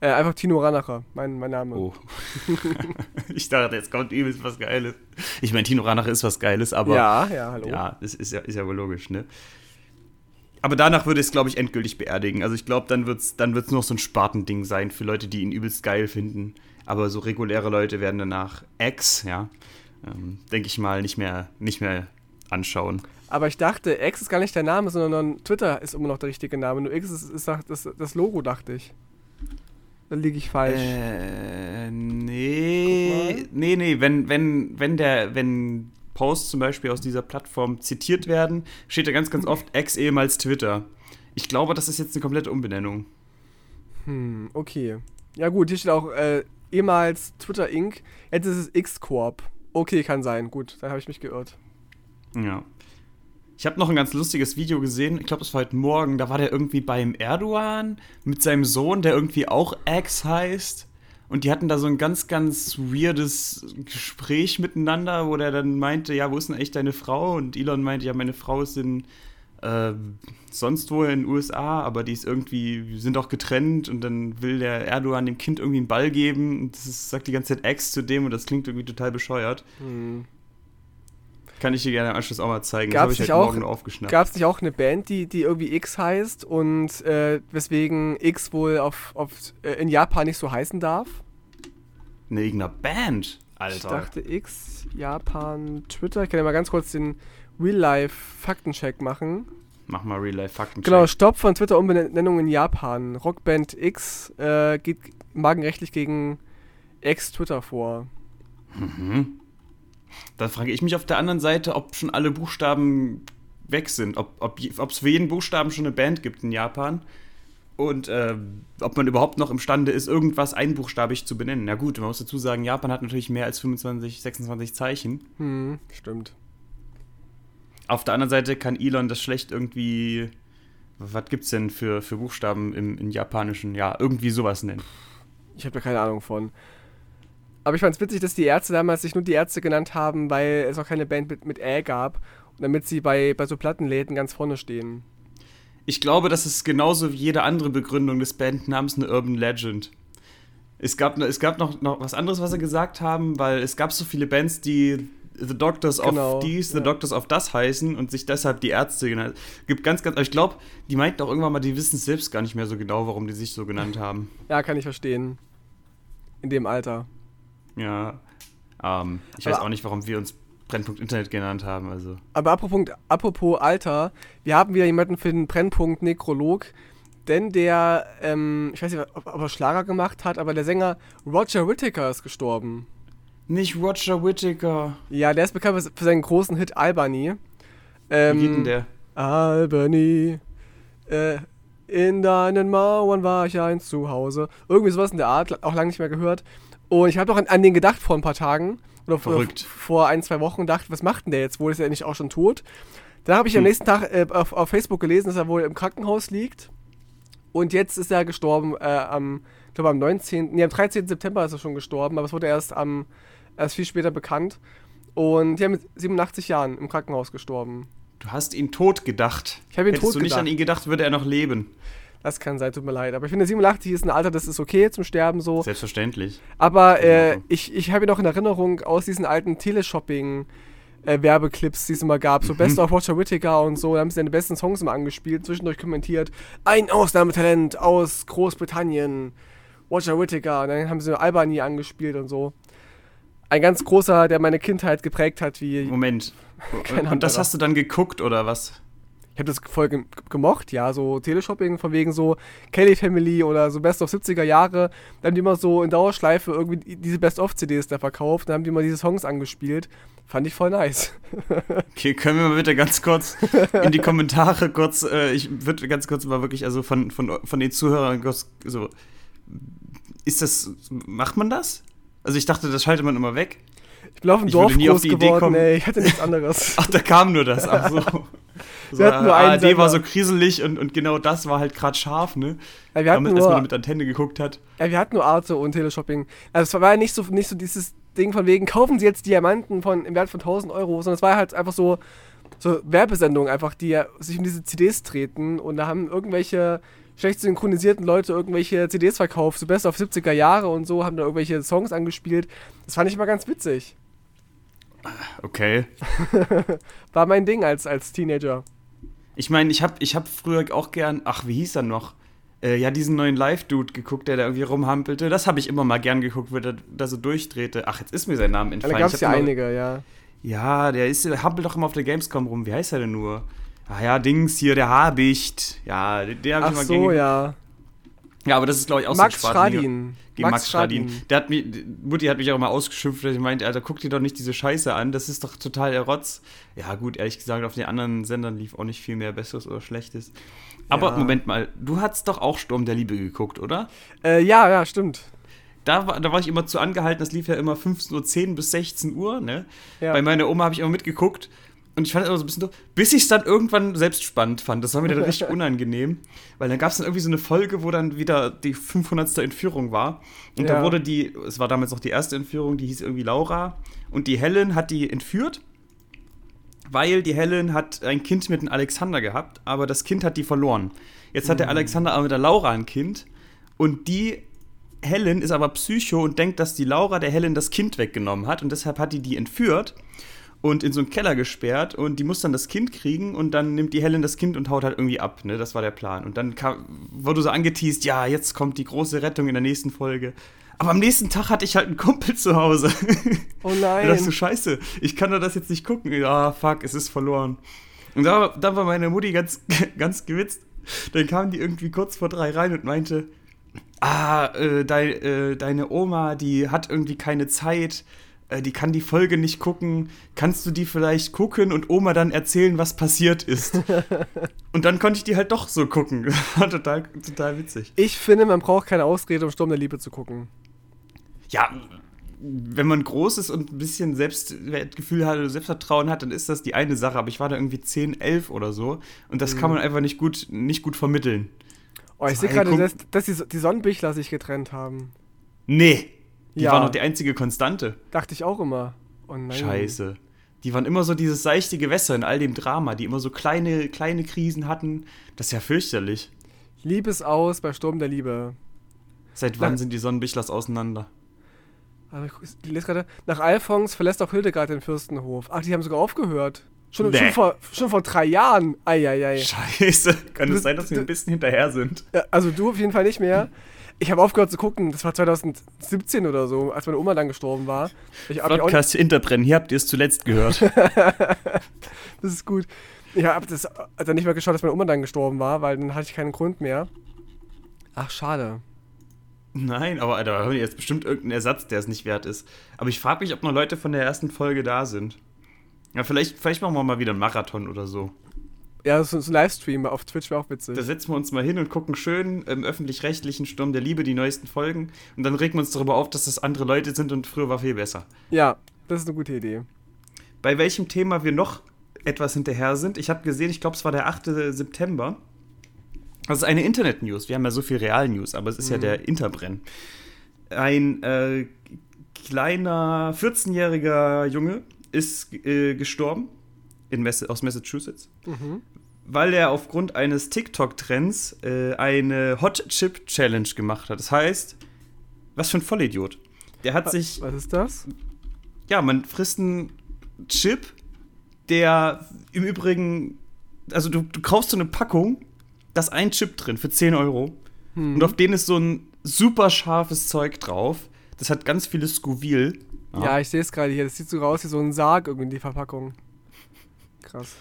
Äh, einfach Tino Ranacher, mein, mein Name. Oh. ich dachte, jetzt kommt übelst was Geiles. Ich meine, Tino Ranacher ist was Geiles, aber. Ja, ja, hallo. Ja, das ist ja, ist ja wohl logisch, ne? Aber danach würde ich es, glaube ich, endgültig beerdigen. Also ich glaube, dann wird es dann wird's noch so ein Spartending sein für Leute, die ihn übelst geil finden. Aber so reguläre Leute werden danach X, ja, ähm, denke ich mal, nicht mehr, nicht mehr anschauen. Aber ich dachte, X ist gar nicht der Name, sondern Twitter ist immer noch der richtige Name. Nur X ist, ist das, das Logo, dachte ich. Da liege ich falsch. Äh, nee. Nee, nee, wenn, wenn, wenn der, wenn Posts zum Beispiel aus dieser Plattform zitiert werden, steht da ganz, ganz oft ex ehemals Twitter. Ich glaube, das ist jetzt eine komplette Umbenennung. Hm, okay. Ja gut, hier steht auch äh, ehemals Twitter Inc. Jetzt ist es X-Corp. Okay, kann sein. Gut, da habe ich mich geirrt. Ja. Ich habe noch ein ganz lustiges Video gesehen. Ich glaube, das war heute Morgen. Da war der irgendwie beim Erdogan mit seinem Sohn, der irgendwie auch X heißt. Und die hatten da so ein ganz, ganz weirdes Gespräch miteinander, wo der dann meinte, ja, wo ist denn eigentlich deine Frau? Und Elon meinte, ja, meine Frau ist in äh, sonst wo in den USA, aber die ist irgendwie, sind auch getrennt und dann will der Erdogan dem Kind irgendwie einen Ball geben und das ist, sagt die ganze Zeit Ex zu dem und das klingt irgendwie total bescheuert. Mhm. Kann ich dir gerne im Anschluss auch mal zeigen. Das habe ich halt. Gab es nicht auch eine Band, die, die irgendwie X heißt und äh, weswegen X wohl auf, auf, äh, in Japan nicht so heißen darf? In irgendeiner Band, Alter. Ich dachte X, Japan, Twitter. Ich kann ja mal ganz kurz den Real-Life-Faktencheck machen. Mach mal Real-Life-Faktencheck. Genau, Stopp von Twitter-Umbenennung in Japan. Rockband X äh, geht magenrechtlich gegen Ex-Twitter vor. Mhm. Da frage ich mich auf der anderen Seite, ob schon alle Buchstaben weg sind. Ob es ob, für jeden Buchstaben schon eine Band gibt in Japan. Und äh, ob man überhaupt noch imstande ist, irgendwas einbuchstabig zu benennen. Na gut, man muss dazu sagen, Japan hat natürlich mehr als 25, 26 Zeichen. Hm, stimmt. Auf der anderen Seite kann Elon das schlecht irgendwie. Was gibt's denn für, für Buchstaben im, im Japanischen? Ja, irgendwie sowas nennen. Ich habe da keine Ahnung von. Aber ich fand es witzig, dass die Ärzte damals sich nur die Ärzte genannt haben, weil es auch keine Band mit, mit Ä gab. Und damit sie bei, bei so Plattenläden ganz vorne stehen. Ich glaube, das ist genauso wie jede andere Begründung des Bandnamens eine Urban Legend. Es gab, es gab noch, noch was anderes, was sie gesagt haben, weil es gab so viele Bands, die The Doctors genau, of dies, The ja. Doctors of das heißen und sich deshalb die Ärzte genannt. Gibt ganz, ganz. Ich glaube, die meinten auch irgendwann mal, die wissen selbst gar nicht mehr so genau, warum die sich so genannt haben. Ja, kann ich verstehen. In dem Alter. Ja. Ähm, ich aber, weiß auch nicht, warum wir uns Brennpunkt Internet genannt haben. Also. Aber apropos, apropos Alter, wir haben wieder jemanden für den Brennpunkt Nekrolog. Denn der, ähm, ich weiß nicht, ob, ob er Schlager gemacht hat, aber der Sänger Roger Whittaker ist gestorben. Nicht Roger Whittaker. Ja, der ist bekannt für seinen großen Hit Albany. Ähm, Wie geht denn der? Albany. Äh, in deinen Mauern war ich ein Zuhause. Irgendwie sowas in der Art, auch lange nicht mehr gehört. Und ich habe doch an, an, den gedacht vor ein paar Tagen. Oder vor, vor, ein, zwei Wochen gedacht, was macht denn der jetzt wohl? Ist er nicht auch schon tot? Dann habe ich hm. am nächsten Tag äh, auf, auf, Facebook gelesen, dass er wohl im Krankenhaus liegt. Und jetzt ist er gestorben äh, am, ich glaube am 19., nee, am 13. September ist er schon gestorben, aber es wurde erst am, erst viel später bekannt. Und haben mit 87 Jahren im Krankenhaus gestorben. Du hast ihn tot gedacht. Ich habe ihn Hättest tot du nicht an ihn gedacht, würde er noch leben. Das kann sein, tut mir leid. Aber ich finde, 87 ist ein Alter, das ist okay zum Sterben so. Selbstverständlich. Aber äh, ich, ich habe ihn noch in Erinnerung aus diesen alten Teleshopping- äh, Werbeclips, die es immer gab. So Best of Roger Whittaker und so. Da haben sie seine besten Songs immer angespielt, zwischendurch kommentiert. Ein Ausnahmetalent aus Großbritannien. Roger Whittaker. Und dann haben sie Albany angespielt und so. Ein ganz großer, der meine Kindheit geprägt hat, wie. Moment. Keine Und das hast du dann geguckt oder was? Ich habe das voll ge gemocht, ja, so Teleshopping von wegen so Kelly Family oder so Best of 70er Jahre. Da haben die immer so in Dauerschleife irgendwie diese Best of CDs da verkauft. Dann haben die immer diese Songs angespielt. Fand ich voll nice. Okay, können wir mal bitte ganz kurz in die Kommentare kurz, äh, ich würde ganz kurz mal wirklich, also von, von, von den Zuhörern kurz so, ist das, macht man das? Also ich dachte, das schaltet man immer weg. Ich bin auf dem Ich Dorf groß die Idee geworden, kommen. ey. Ich hatte nichts anderes. Ach, da kam nur das, ach so. so Wir hatten nur einen ARD Sender. war so kriselig und, und genau das war halt gerade scharf, ne? Ja, wir hatten Damit, dass man nur, mit Antenne geguckt hat. ja, wir hatten nur Arte und Teleshopping. Also es war ja nicht so, nicht so dieses Ding von wegen, kaufen Sie jetzt Diamanten von, im Wert von 1000 Euro, sondern es war halt einfach so, so Werbesendungen einfach, die ja sich um diese CDs treten und da haben irgendwelche schlecht synchronisierten Leute irgendwelche CDs verkauft, so best auf 70er Jahre und so, haben da irgendwelche Songs angespielt. Das fand ich immer ganz witzig. Okay. War mein Ding als, als Teenager. Ich meine, ich habe ich hab früher auch gern, ach, wie hieß er noch? Äh, ja, diesen neuen Live-Dude geguckt, der da irgendwie rumhampelte. Das habe ich immer mal gern geguckt, wo der da so durchdrehte. Ach, jetzt ist mir sein Name Da entfallen. gab es ja einige, ja. Ja, der ist, der hampelt doch immer auf der Gamescom rum. Wie heißt er denn nur? Ah ja, Dings hier, der Habicht. Ja, den, den habe ich Ach immer so, gern ja. Ja, aber das ist, glaube ich, auch Max so ein Schradin. Gegen Max, Stradin. Der hat mich, Mutti hat mich auch immer ausgeschimpft, weil sie meinte, Alter, guck dir doch nicht diese Scheiße an, das ist doch total der Rotz. Ja, gut, ehrlich gesagt, auf den anderen Sendern lief auch nicht viel mehr Besseres oder Schlechtes. Aber Ja. Moment mal, du hattest doch auch Sturm der Liebe geguckt, oder? Äh, ja, ja, stimmt. Da war, da war ich immer zu angehalten, das lief ja immer 15.10 Uhr bis 16 Uhr, ne? Ja. Bei meiner Oma habe ich immer mitgeguckt und ich fand es immer so ein bisschen doof, bis ich es dann irgendwann selbst spannend fand. Das war mir dann richtig unangenehm, weil dann gab es dann irgendwie so eine Folge, wo dann wieder die 500. Entführung war. Und da Ja. wurde die, es war damals noch die erste Entführung, die hieß irgendwie Laura. Und die Helen hat die entführt, weil die Helen hat ein Kind mit dem Alexander gehabt, aber das Kind hat die verloren. Jetzt hat der Alexander aber mit der Laura ein Kind und die Helen ist aber Psycho und denkt, dass die Laura der Helen das Kind weggenommen hat und deshalb hat die die entführt und in so einen Keller gesperrt und die muss dann das Kind kriegen und dann nimmt die Helen das Kind und haut halt irgendwie ab, ne? Das war der Plan. Und dann kam, wurde so angeteased, ja, jetzt kommt die große Rettung in der nächsten Folge. Aber am nächsten Tag hatte ich halt einen Kumpel zu Hause. Oh Da dachte ich so, nein. scheiße, ich kann doch das jetzt nicht gucken. Ja, fuck, es ist verloren. Und da, da war meine Mutti ganz, ganz gewitzt. Dann kam die irgendwie kurz vor drei rein und meinte, ah, äh, dei, äh, deine Oma, die hat irgendwie keine Zeit, die kann die Folge nicht gucken. Kannst du die vielleicht gucken und Oma dann erzählen, was passiert ist? und dann konnte ich die halt doch so gucken. War total, total witzig. Ich finde, man braucht keine Ausrede, um Sturm der Liebe zu gucken. Ja, wenn man groß ist und ein bisschen Selbstwertgefühl hat oder Selbstvertrauen hat, dann ist das die eine Sache. Aber ich war da irgendwie 10, 11 oder so. Und das kann man einfach nicht gut, nicht gut vermitteln. Oh, ich sehe gerade, dass, dass die, die Sonnenbichler sich getrennt haben. Nee. Die Ja. war noch die einzige Konstante. Dachte ich auch immer. Oh nein. Scheiße. Die waren immer so dieses seichte Gewässer in all dem Drama, die immer so kleine, kleine Krisen hatten. Das ist ja fürchterlich. Liebes aus bei Sturm der Liebe. Seit wann Na- sind die Sonnenbichlers auseinander? Aber ich ich lese gerade, nach Alphons verlässt auch Hildegard den Fürstenhof. Ach, die haben sogar aufgehört. Schon, Nee. schon, vor, schon vor drei Jahren. Eieiei. Scheiße. Kann Du- es sein, dass wir ein bisschen hinterher sind? Ja, Also du auf jeden Fall nicht mehr. Ich habe aufgehört zu gucken, das war 2017 oder so, als meine Oma dann gestorben war. Ich, Podcast Interbrennen, hier habt ihr es zuletzt gehört. das ist gut. Ich habe das dann nicht mehr geschaut, dass meine Oma dann gestorben war, weil dann hatte ich keinen Grund mehr. Ach, schade. Nein, aber da haben wir jetzt bestimmt irgendeinen Ersatz, der es nicht wert ist. Aber ich frage mich, ob noch Leute von der ersten Folge da sind. Ja, vielleicht, vielleicht machen wir mal wieder einen Marathon oder so. Ja, so, so ein Livestream auf Twitch wäre auch witzig. Da setzen wir uns mal hin und gucken schön im öffentlich-rechtlichen Sturm der Liebe die neuesten Folgen. Und dann regen wir uns darüber auf, dass das andere Leute sind und früher war viel besser. ja, das ist eine gute Idee. Bei welchem Thema wir noch etwas hinterher sind, ich habe gesehen, ich glaube, es war der 8. September. Das ist eine Internet-News. Wir haben ja so viel Real-News, aber es ist ja der Interbrenn. Ein äh, kleiner 14-jähriger Junge ist äh, gestorben in Massa aus Massachusetts, Mhm. Weil er aufgrund eines TikTok-Trends äh, eine Hot Chip Challenge gemacht hat. Das heißt, was für ein Vollidiot. Der hat sich Was ist das? ja, man frisst einen Chip der im Übrigen, also du, du kaufst so eine Packung, da ist ein Chip drin für 10 Euro. Hm. Und auf den ist so ein super scharfes Zeug drauf. Das hat ganz viele Scoville. Ja, ich sehe es gerade hier. Das sieht so aus wie so ein Sarg irgendwie, die Verpackung. Krass.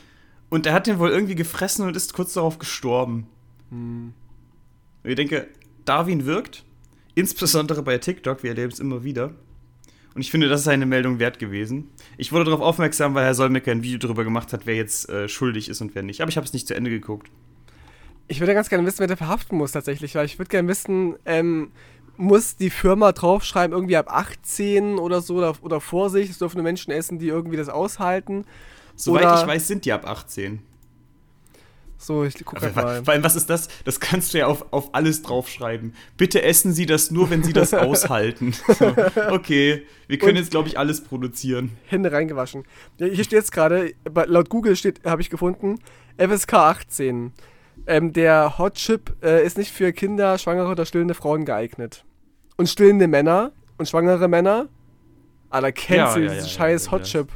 Und er hat den wohl irgendwie gefressen und ist kurz darauf gestorben. Hm. Ich denke, Darwin wirkt, insbesondere bei TikTok, wir erleben es immer wieder. Und ich finde, das ist eine Meldung wert gewesen. Ich wurde darauf aufmerksam, weil Herr Solmecke ein Video darüber gemacht hat, wer jetzt äh, schuldig ist und wer nicht. Aber ich habe es nicht zu Ende geguckt. Ich würde ganz gerne wissen, wer der verhaften muss tatsächlich, weil ich würde gerne wissen, ähm, muss die Firma draufschreiben, irgendwie ab 18 oder so oder, oder Vorsicht, es dürfen nur Menschen essen, die irgendwie das aushalten. Soweit Oder- ich weiß, sind die ab 18. So, ich gucke mal. vor allem, was ist das? Das kannst du ja auf, auf alles draufschreiben. Bitte essen Sie das nur, wenn Sie das aushalten. So, okay, wir können Und- jetzt, glaube ich, alles produzieren. Hände reingewaschen. Ja, hier steht jetzt gerade, laut Google steht, habe ich gefunden, FSK 18. Ähm, der Hot Chip äh, ist nicht für Kinder, schwangere oder stillende Frauen geeignet. Und stillende Männer und schwangere Männer, ah, da kennst Ja, du ja, diesen ja, scheiß ja, Hot. Chip.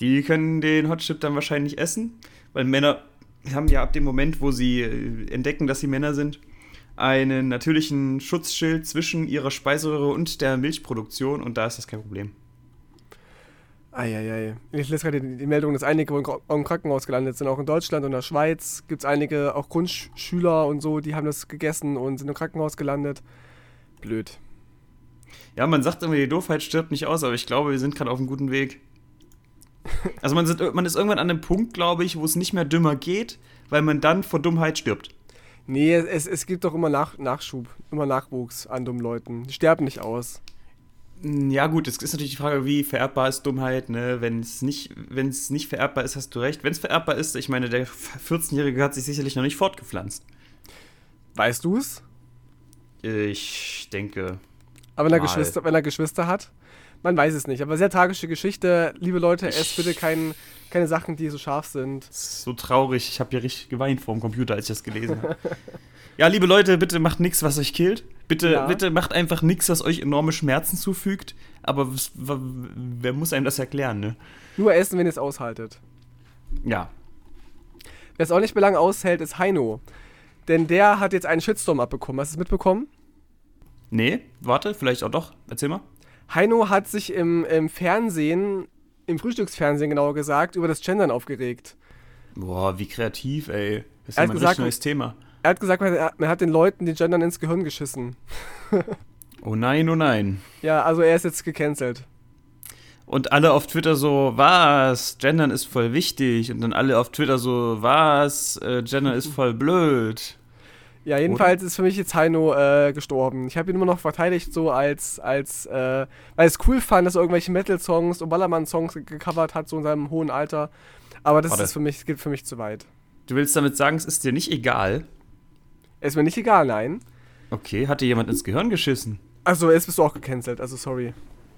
Die können den Hotchip dann wahrscheinlich essen, weil Männer haben ja ab dem Moment, wo sie äh, entdecken, dass sie Männer sind, einen natürlichen Schutzschild zwischen ihrer Speiseröhre und der Milchproduktion und da ist das kein Problem. Eieiei. Ich lese gerade die, Meldung, dass einige im Krankenhaus gelandet sind. Auch in Deutschland und der Schweiz gibt es einige, auch Grundschüler und so, die haben das gegessen und sind im Krankenhaus gelandet. Blöd. Ja, man sagt immer, die Doofheit stirbt nicht aus, aber ich glaube, wir sind gerade auf einem guten Weg. Also man, sind, man ist irgendwann an einem Punkt, glaube ich, wo es nicht mehr dümmer geht, weil man dann vor Dummheit stirbt. Nee, es, es gibt doch immer Nach, Nachschub, immer Nachwuchs an dummen Leuten. Die sterben nicht aus. Ja, gut, es ist natürlich die Frage, wie vererbbar ist Dummheit, ne? Wenn es nicht, wenn es nicht vererbbar ist, hast du recht. Wenn es vererbbar ist, ich meine, der 14-Jährige hat sich sicherlich noch nicht fortgepflanzt. Weißt du's? Ich denke. Aber wenn er. Geschwister, wenn er Geschwister hat? Man weiß es nicht. Aber sehr tragische Geschichte. Liebe Leute, esst bitte kein, keine Sachen, die so scharf sind. So traurig. Ich habe hier richtig geweint vor dem Computer, als ich das gelesen habe. ja, liebe Leute, bitte macht nichts, was euch killt. Bitte, Ja. bitte macht einfach nichts, was euch enorme Schmerzen zufügt. Aber wer muss einem das erklären, ne? Nur essen, wenn ihr es aushaltet. Ja. Wer es auch nicht mehr lange aushält, ist Heino. Denn der hat jetzt einen Shitstorm abbekommen. Hast du es mitbekommen? Nee, warte, vielleicht auch doch. Erzähl mal. Heino hat sich im, im Fernsehen, im Frühstücksfernsehen genauer gesagt, über das Gendern aufgeregt. Boah, wie kreativ, ey. Das ist ja ein gesagt- neues Thema. Er hat gesagt, man, hat den Leuten die Gendern ins Gehirn geschissen. Oh nein, oh nein. Ja, also er ist jetzt gecancelt. Und alle auf Twitter so, was? Gendern ist voll wichtig. Und dann alle auf Twitter so, was? Äh, Gendern ist voll blöd. Ja, jedenfalls ist für mich jetzt Heino äh, gestorben. Ich habe ihn immer noch verteidigt, so als, als äh, weil ich es cool fand, dass er irgendwelche Metal-Songs und Ballermann-Songs gecovert hat, so in seinem hohen Alter. Aber das Warte. ist für mich, geht für mich zu weit. Du willst damit sagen, es ist dir nicht egal? Ist mir nicht egal, nein. Okay, hat dir jemand ins Gehirn geschissen? Also, jetzt bist du auch gecancelt, also sorry.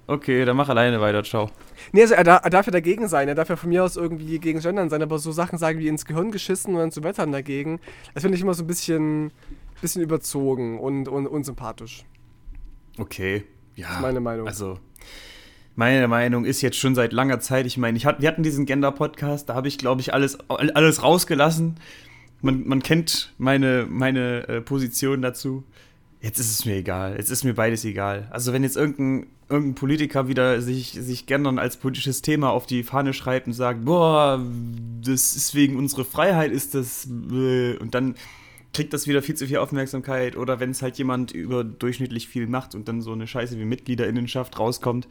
Okay, dann mach alleine weiter, ciao. Nee, also er, da, er darf ja dagegen sein. Er darf ja von mir aus irgendwie gegen Gendern sein, aber so Sachen sagen wie ins Gehirn geschissen und dann zu wettern dagegen, das finde ich immer so ein bisschen, bisschen überzogen und, und unsympathisch. Okay, ja. Das ist meine Meinung. Also, meine Meinung ist jetzt schon seit langer Zeit, ich meine, ich hat, wir hatten diesen Gender-Podcast, da habe ich, glaube ich, alles, alles rausgelassen. Man, man kennt meine, meine äh, Position dazu. Jetzt ist es mir egal. Jetzt ist mir beides egal. Also, wenn jetzt irgendein, irgendein Politiker wieder sich, sich Gendern als politisches Thema auf die Fahne schreibt und sagt, boah, das ist wegen unserer Freiheit, ist das. äh, Und dann kriegt das wieder viel zu viel Aufmerksamkeit. Oder wenn es halt jemand überdurchschnittlich viel macht und dann so eine Scheiße wie Mitgliederinnenschaft rauskommt,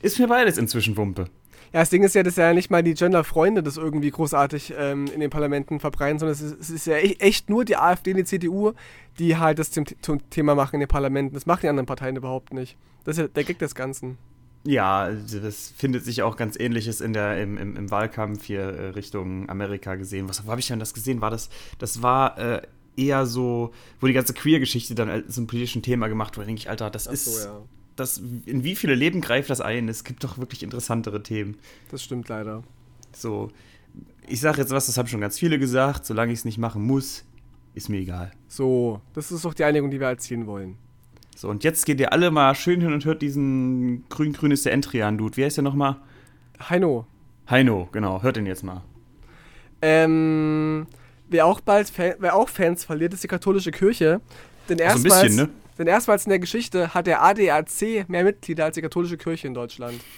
ist mir beides inzwischen Wumpe. Ja, das Ding ist ja, dass ja nicht mal die Gender-Freunde das irgendwie großartig ähm, in den Parlamenten verbreiten, sondern es ist, es ist ja e- echt nur die AfD und die CDU, die halt das zum, zum Thema machen in den Parlamenten. Das machen die anderen Parteien überhaupt nicht. Das ist ja der Gag des Ganzen. Ja, also das findet sich auch ganz ähnliches in der, im, im, im Wahlkampf hier äh, Richtung Amerika gesehen. Was, wo habe ich denn das gesehen? War das, das war äh, eher so, wo die ganze Queer-Geschichte dann als ein politischen Thema gemacht wurde. Denke ich, Alter, das ist, das, in wie viele Leben greift das ein? Es gibt doch wirklich interessantere Themen. Das stimmt leider. So, ich sage jetzt was, das haben schon ganz viele gesagt, solange ich es nicht machen muss, ist mir egal. So, das ist doch die Einigung, die wir erzielen wollen. So, und jetzt geht ihr alle mal schön hin und hört diesen grün-grün ist der Entrian-Dude. Wie heißt der nochmal? Heino. Heino, genau. Hört den jetzt mal. Ähm, wer auch bald Fan, wer auch Fans verliert, ist die katholische Kirche. Denn So ein erstmals, bisschen, ne? Denn erstmals in der Geschichte hat der ADAC mehr Mitglieder als die katholische Kirche in Deutschland.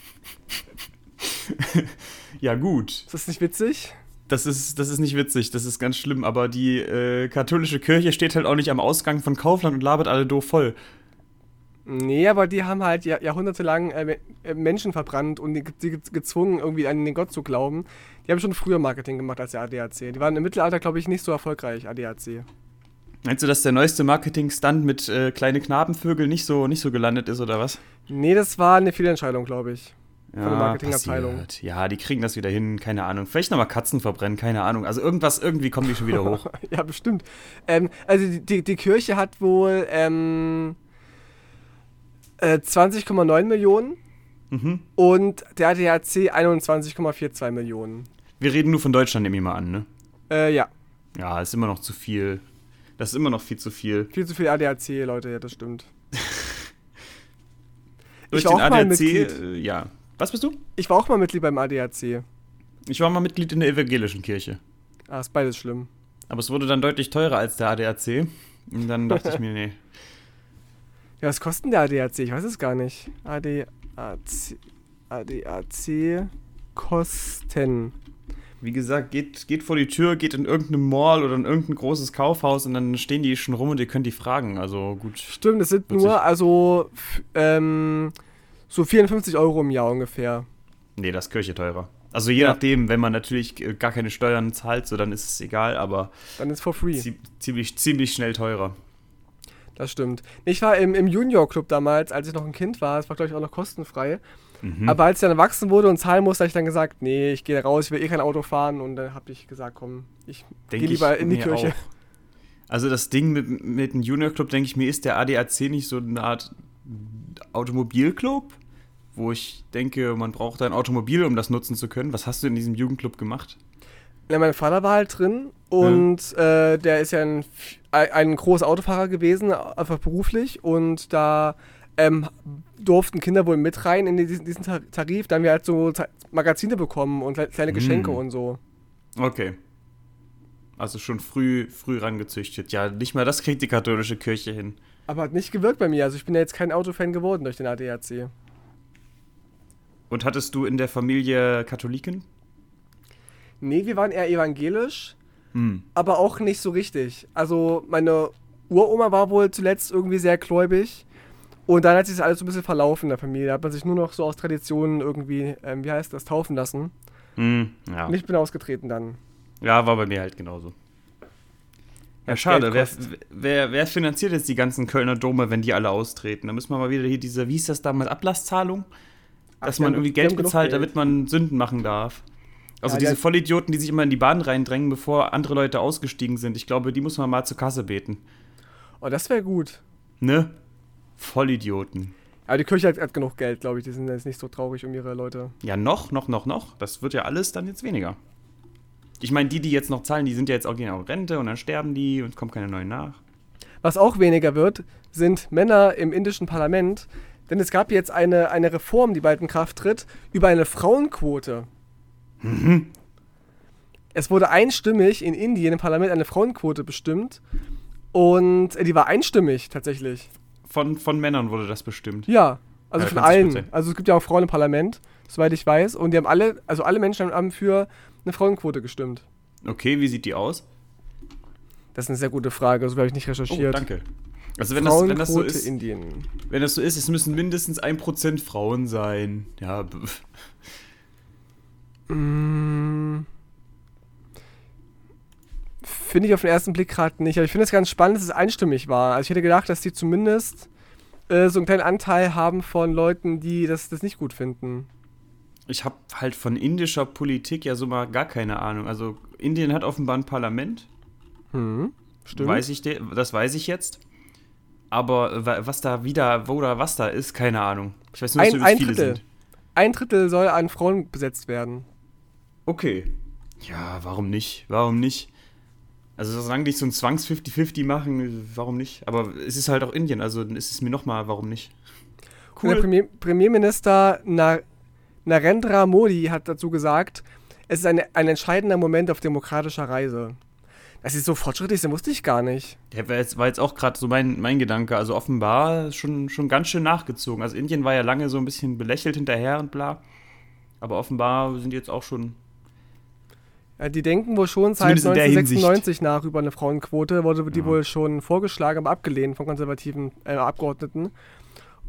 Ja, gut. Ist das nicht witzig? Das ist, das ist nicht witzig, das ist ganz schlimm, aber die äh, katholische Kirche steht halt auch nicht am Ausgang von Kaufland und labert alle doof voll. Nee, aber die haben halt Jahr, jahrhundertelang äh, äh, Menschen verbrannt und die, die ge- gezwungen, irgendwie an den Gott zu glauben. Die haben schon früher Marketing gemacht als der ADAC. Die waren im Mittelalter, glaube ich, nicht so erfolgreich, ADAC. Meinst du, dass der neueste Marketing-Stunt mit äh, kleine Knabenvögel nicht so, nicht so gelandet ist oder was? Nee, das war eine Fehlentscheidung, glaube ich. der Marketingabteilung. passiert. Ja, die kriegen das wieder hin, keine Ahnung. Vielleicht nochmal Katzen verbrennen, keine Ahnung. Also irgendwas, irgendwie kommen die schon wieder hoch. ja, bestimmt. Ähm, also die, die, die Kirche hat wohl ähm, äh, 20,9 Millionen mhm. und der ADAC 21,42 Millionen. Wir reden nur von Deutschland, nehme ich mal an, ne? Äh, ja, Ja, ist immer noch zu viel. Das ist immer noch viel zu viel. viel zu viel ADAC, Leute, ja, das stimmt. Durch war den auch mal ADAC, Mitglied. äh, ja. Was bist du? Ich war auch mal Mitglied beim ADAC. Ich war mal Mitglied in der evangelischen Kirche. Ah, ist beides schlimm. Aber es wurde dann deutlich teurer als der ADAC. Und dann dachte ich mir, nee. Ja, was kostet denn der ADAC? Ich weiß es gar nicht. ADAC. ADAC Kosten. Wie gesagt, geht, geht vor die Tür, geht in irgendeinem Mall oder in irgendein großes Kaufhaus und dann stehen die schon rum und ihr könnt die fragen. Also gut. Stimmt, es sind nur, also, ähm, so 54 Euro im Jahr ungefähr. Nee, das ist Kirche teurer. Also je Ja. nachdem, wenn man natürlich gar keine Steuern zahlt, so dann ist es egal, aber Dann ist for free. zie ziemlich, ziemlich schnell teurer. Das stimmt. Ich war im, im Junior-Club damals, als ich noch ein Kind war. Es war, glaube ich, auch noch kostenfrei. Mhm. Aber als ich dann erwachsen wurde und zahlen musste, habe ich dann gesagt, nee, ich gehe raus, ich will eh kein Auto fahren. Und dann habe ich gesagt, komm, ich gehe lieber ich in die Kirche. auch. Also das Ding mit, mit dem Junior Club, denke ich mir, ist der ADAC nicht so eine Art Automobilclub? Wo ich denke, man braucht ein Automobil, um das nutzen zu können. Was hast du in diesem Jugendclub gemacht? Ja, mein Vater war halt drin und äh, der ist ja ein, ein großer Autofahrer gewesen, einfach beruflich. Und da ähm, durften Kinder wohl mit rein in diesen, diesen Tar- Tarif. Da haben wir halt so Magazine bekommen und kle- kleine Geschenke Mm. und so. Okay. Also schon früh, früh rangezüchtet. Ja, nicht mal das kriegt die katholische Kirche hin. Aber hat nicht gewirkt bei mir. Also ich bin ja jetzt kein Autofan geworden durch den ADAC. Und hattest du in der Familie Katholiken? Nee, wir waren eher evangelisch, Hm. aber auch nicht so richtig. Also meine Uroma war wohl zuletzt irgendwie sehr gläubig. Und dann hat sich das alles so ein bisschen verlaufen in der Familie. Da hat man sich nur noch so aus Traditionen irgendwie, ähm, wie heißt das, taufen lassen. Hm, ja. Und ich bin ausgetreten dann. ja, war bei mir halt genauso. Ja, schade. Wer, wer, wer finanziert jetzt die ganzen Kölner Dome, wenn die alle austreten? Da müssen wir mal wieder hier diese, wie hieß das damals, Ablasszahlung? Dass die man irgendwie Geld bezahlt, Geld. damit man Sünden machen darf. Also Ja, die diese Vollidioten, die sich immer in die Bahn reindrängen, bevor andere Leute ausgestiegen sind. Ich glaube, die muss man mal zur Kasse beten. Oh, das wäre gut. Ne? Vollidioten. Aber die Kirche hat, hat genug Geld, glaube ich. Die sind jetzt nicht so traurig um ihre Leute. Ja, noch, noch, noch, noch. Das wird ja alles dann jetzt weniger. Ich meine, die, die jetzt noch zahlen, die sind ja jetzt auch gehen in Rente und dann sterben die und kommen keine neuen nach. Was auch weniger wird, sind Männer im indischen Parlament. Denn es gab jetzt eine, eine Reform, die bald in Kraft tritt, über eine Frauenquote. Es wurde einstimmig in Indien im Parlament eine Frauenquote bestimmt. Und äh, die war einstimmig tatsächlich. Von, von Männern wurde das bestimmt. Ja, also Ja, von 50%. allen. Also es gibt ja auch Frauen im Parlament, soweit ich weiß. Und die haben alle, also alle Menschen haben für eine Frauenquote gestimmt. Okay, wie sieht die aus? Das ist eine sehr gute Frage, so habe ich nicht Oh, recherchiert. danke. Also wenn das, wenn das so ist, Indien. wenn das so ist, es müssen mindestens 1% Frauen sein. Ja, Mm. Finde ich auf den ersten Blick gerade nicht. Aber ich finde es ganz spannend, dass es einstimmig war. Also ich hätte gedacht, dass die zumindest äh, so einen kleinen Anteil haben von Leuten, die das, das nicht gut finden. ich habe halt von indischer Politik ja so mal gar keine Ahnung. Also Indien hat offenbar ein Parlament. Hm. Stimmt. Weiß ich, das weiß ich jetzt. Aber äh, wa- was da wieder, wo da was da ist, keine Ahnung. Ich weiß nur, dass Ein- ein viele Drittel. sind. Ein Drittel soll an Frauen besetzt werden. Okay. Ja, warum nicht? Warum nicht? Also solange die so ein Zwangs-50-50 machen, warum nicht? Aber es ist halt auch Indien, also dann ist es mir nochmal, warum nicht? Und Der Premier, Premierminister Na, Narendra Modi hat dazu gesagt, es ist eine, ein entscheidender Moment auf demokratischer Reise. Dass sie so fortschrittlich sind, wusste ich gar nicht. Ja, war jetzt, war jetzt auch gerade so mein, mein Gedanke. Also offenbar schon, schon ganz schön nachgezogen. Also Indien war ja lange so ein bisschen belächelt hinterher und bla. Aber offenbar sind jetzt auch schon. Ja, die denken wohl schon seit 1996 nach über eine Frauenquote, wurde die ja. wohl schon vorgeschlagen, aber abgelehnt von konservativen äh, Abgeordneten.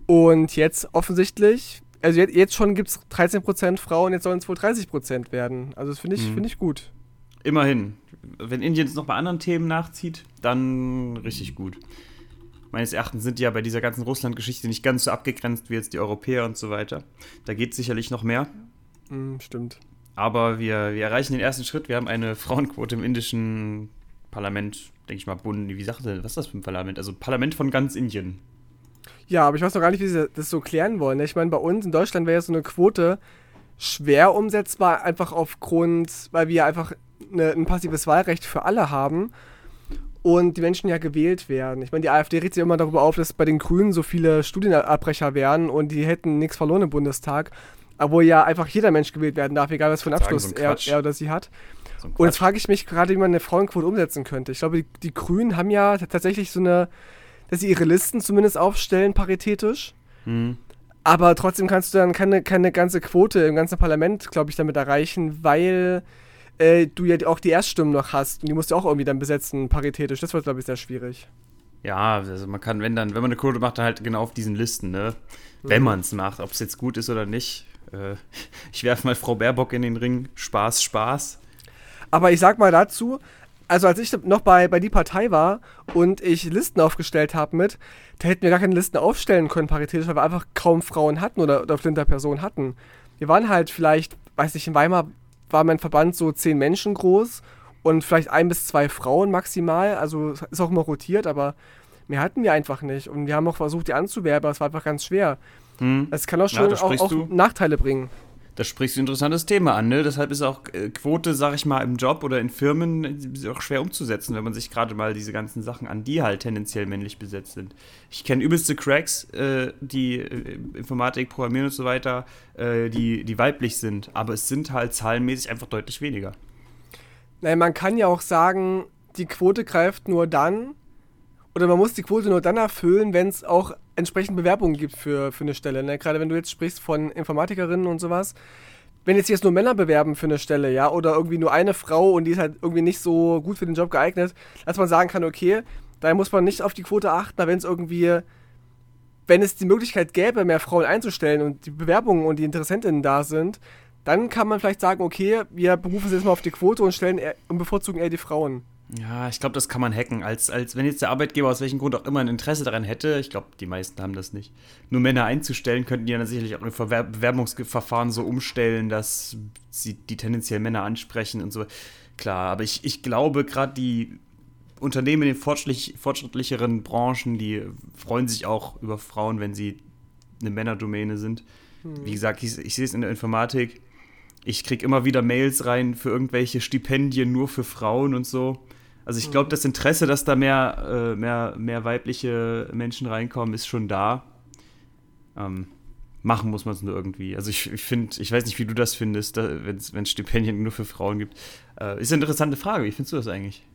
Und jetzt offensichtlich, also jetzt, jetzt schon gibt es 13% Frauen, jetzt sollen es wohl 30% werden. Also das finde ich, mhm. Find ich gut. Immerhin. Wenn Indien jetzt noch bei anderen Themen nachzieht, dann richtig gut. Meines Erachtens sind die ja bei dieser ganzen Russland-Geschichte nicht ganz so abgegrenzt wie jetzt die Europäer und so weiter. Da geht sicherlich noch mehr. Mm, stimmt. Aber wir, wir erreichen den ersten Schritt. Wir haben eine Frauenquote im indischen Parlament, denke ich mal, Bund. Wie sagt er, was ist das für ein Parlament? Also Parlament von ganz Indien. Ja, aber ich weiß noch gar nicht, wie sie das so klären wollen. Ich meine, bei uns in Deutschland wäre ja so eine Quote schwer umsetzbar, einfach aufgrund, weil wir einfach eine, ein passives Wahlrecht für alle haben und die Menschen ja gewählt werden. Ich meine, die AfD regt sich immer darüber auf, dass bei den Grünen so viele Studienabbrecher wären und die hätten nichts verloren im Bundestag, obwohl ja einfach jeder Mensch gewählt werden darf, egal was für einen Abschluss so er, er, oder sie hat. So und jetzt frage ich mich gerade, wie man eine Frauenquote umsetzen könnte. Ich glaube, die, die Grünen haben ja tatsächlich so eine, dass sie ihre Listen zumindest aufstellen, paritätisch. Mhm. Aber trotzdem kannst du dann keine, keine ganze Quote im ganzen Parlament, glaube ich, damit erreichen, weil äh, du ja auch die Erststimmen noch hast und die musst du auch irgendwie dann besetzen, paritätisch. Das wird, glaube ich, sehr schwierig. Ja, also man kann, wenn dann, wenn man eine Quote macht, dann halt genau auf diesen Listen, ne? Mhm. Wenn man es macht, ob es jetzt gut ist oder nicht. Äh, ich werfe mal Frau Baerbock in den Ring. Spaß, Spaß. Aber ich sag mal dazu, also als ich noch bei, bei die Partei war und ich Listen aufgestellt habe mit, da hätten wir gar keine Listen aufstellen können, paritätisch, weil wir einfach kaum Frauen hatten oder, oder Flinterpersonen hatten. Wir waren halt vielleicht, weiß ich, in Weimar war mein Verband so zehn Menschen groß und vielleicht ein bis zwei Frauen maximal. Also ist auch immer rotiert, aber mehr hatten wir einfach nicht. Und wir haben auch versucht, die anzuwerben, aber es war einfach ganz schwer. Hm. Das kann auch schon ja, auch, auch Nachteile bringen. Da sprichst du ein interessantes Thema an, ne? Deshalb ist auch äh, Quote, sag ich mal, im Job oder in Firmen äh, auch schwer umzusetzen, wenn man sich gerade mal diese ganzen Sachen an, die halt tendenziell männlich besetzt sind. Ich kenne übelste Cracks, äh, die äh, Informatik, Programmieren und so weiter, äh, die, die weiblich sind, aber es sind halt zahlenmäßig einfach deutlich weniger. Nein, man kann ja auch sagen, die Quote greift nur dann, oder man muss die Quote nur dann erfüllen, wenn es auch entsprechend Bewerbungen gibt für, für eine Stelle. Ne? Gerade wenn du jetzt sprichst von Informatikerinnen und sowas. Wenn jetzt jetzt nur Männer bewerben für eine Stelle, ja, oder irgendwie nur eine Frau und die ist halt irgendwie nicht so gut für den Job geeignet, dass man sagen kann, okay, da muss man nicht auf die Quote achten, aber wenn es irgendwie, wenn es die Möglichkeit gäbe, mehr Frauen einzustellen und die Bewerbungen und die Interessentinnen da sind, dann kann man vielleicht sagen, okay, wir berufen sie jetzt mal auf die Quote und stellen eher, und bevorzugen eher die Frauen. Ja, ich glaube, das kann man hacken. Als, als wenn jetzt der Arbeitgeber aus welchem Grund auch immer ein Interesse daran hätte, ich glaube, die meisten haben das nicht, nur Männer einzustellen, könnten die dann sicherlich auch ein Bewerbungsverfahren so umstellen, dass sie die tendenziell Männer ansprechen und so. Klar, aber ich, ich glaube, gerade die Unternehmen in den fortschrittlich, fortschrittlicheren Branchen, die freuen sich auch über Frauen, wenn sie eine Männerdomäne sind. Hm. Wie gesagt, ich, ich sehe es in der Informatik. Ich kriege immer wieder Mails rein für irgendwelche Stipendien nur für Frauen und so. Also ich glaube, das Interesse, dass da mehr, äh, mehr, mehr weibliche Menschen reinkommen, ist schon da. Ähm, machen muss man es nur irgendwie. Also ich, ich finde, ich weiß nicht, wie du das findest, wenn es Stipendien nur für Frauen gibt. Äh, ist eine interessante Frage. Wie findest du das eigentlich?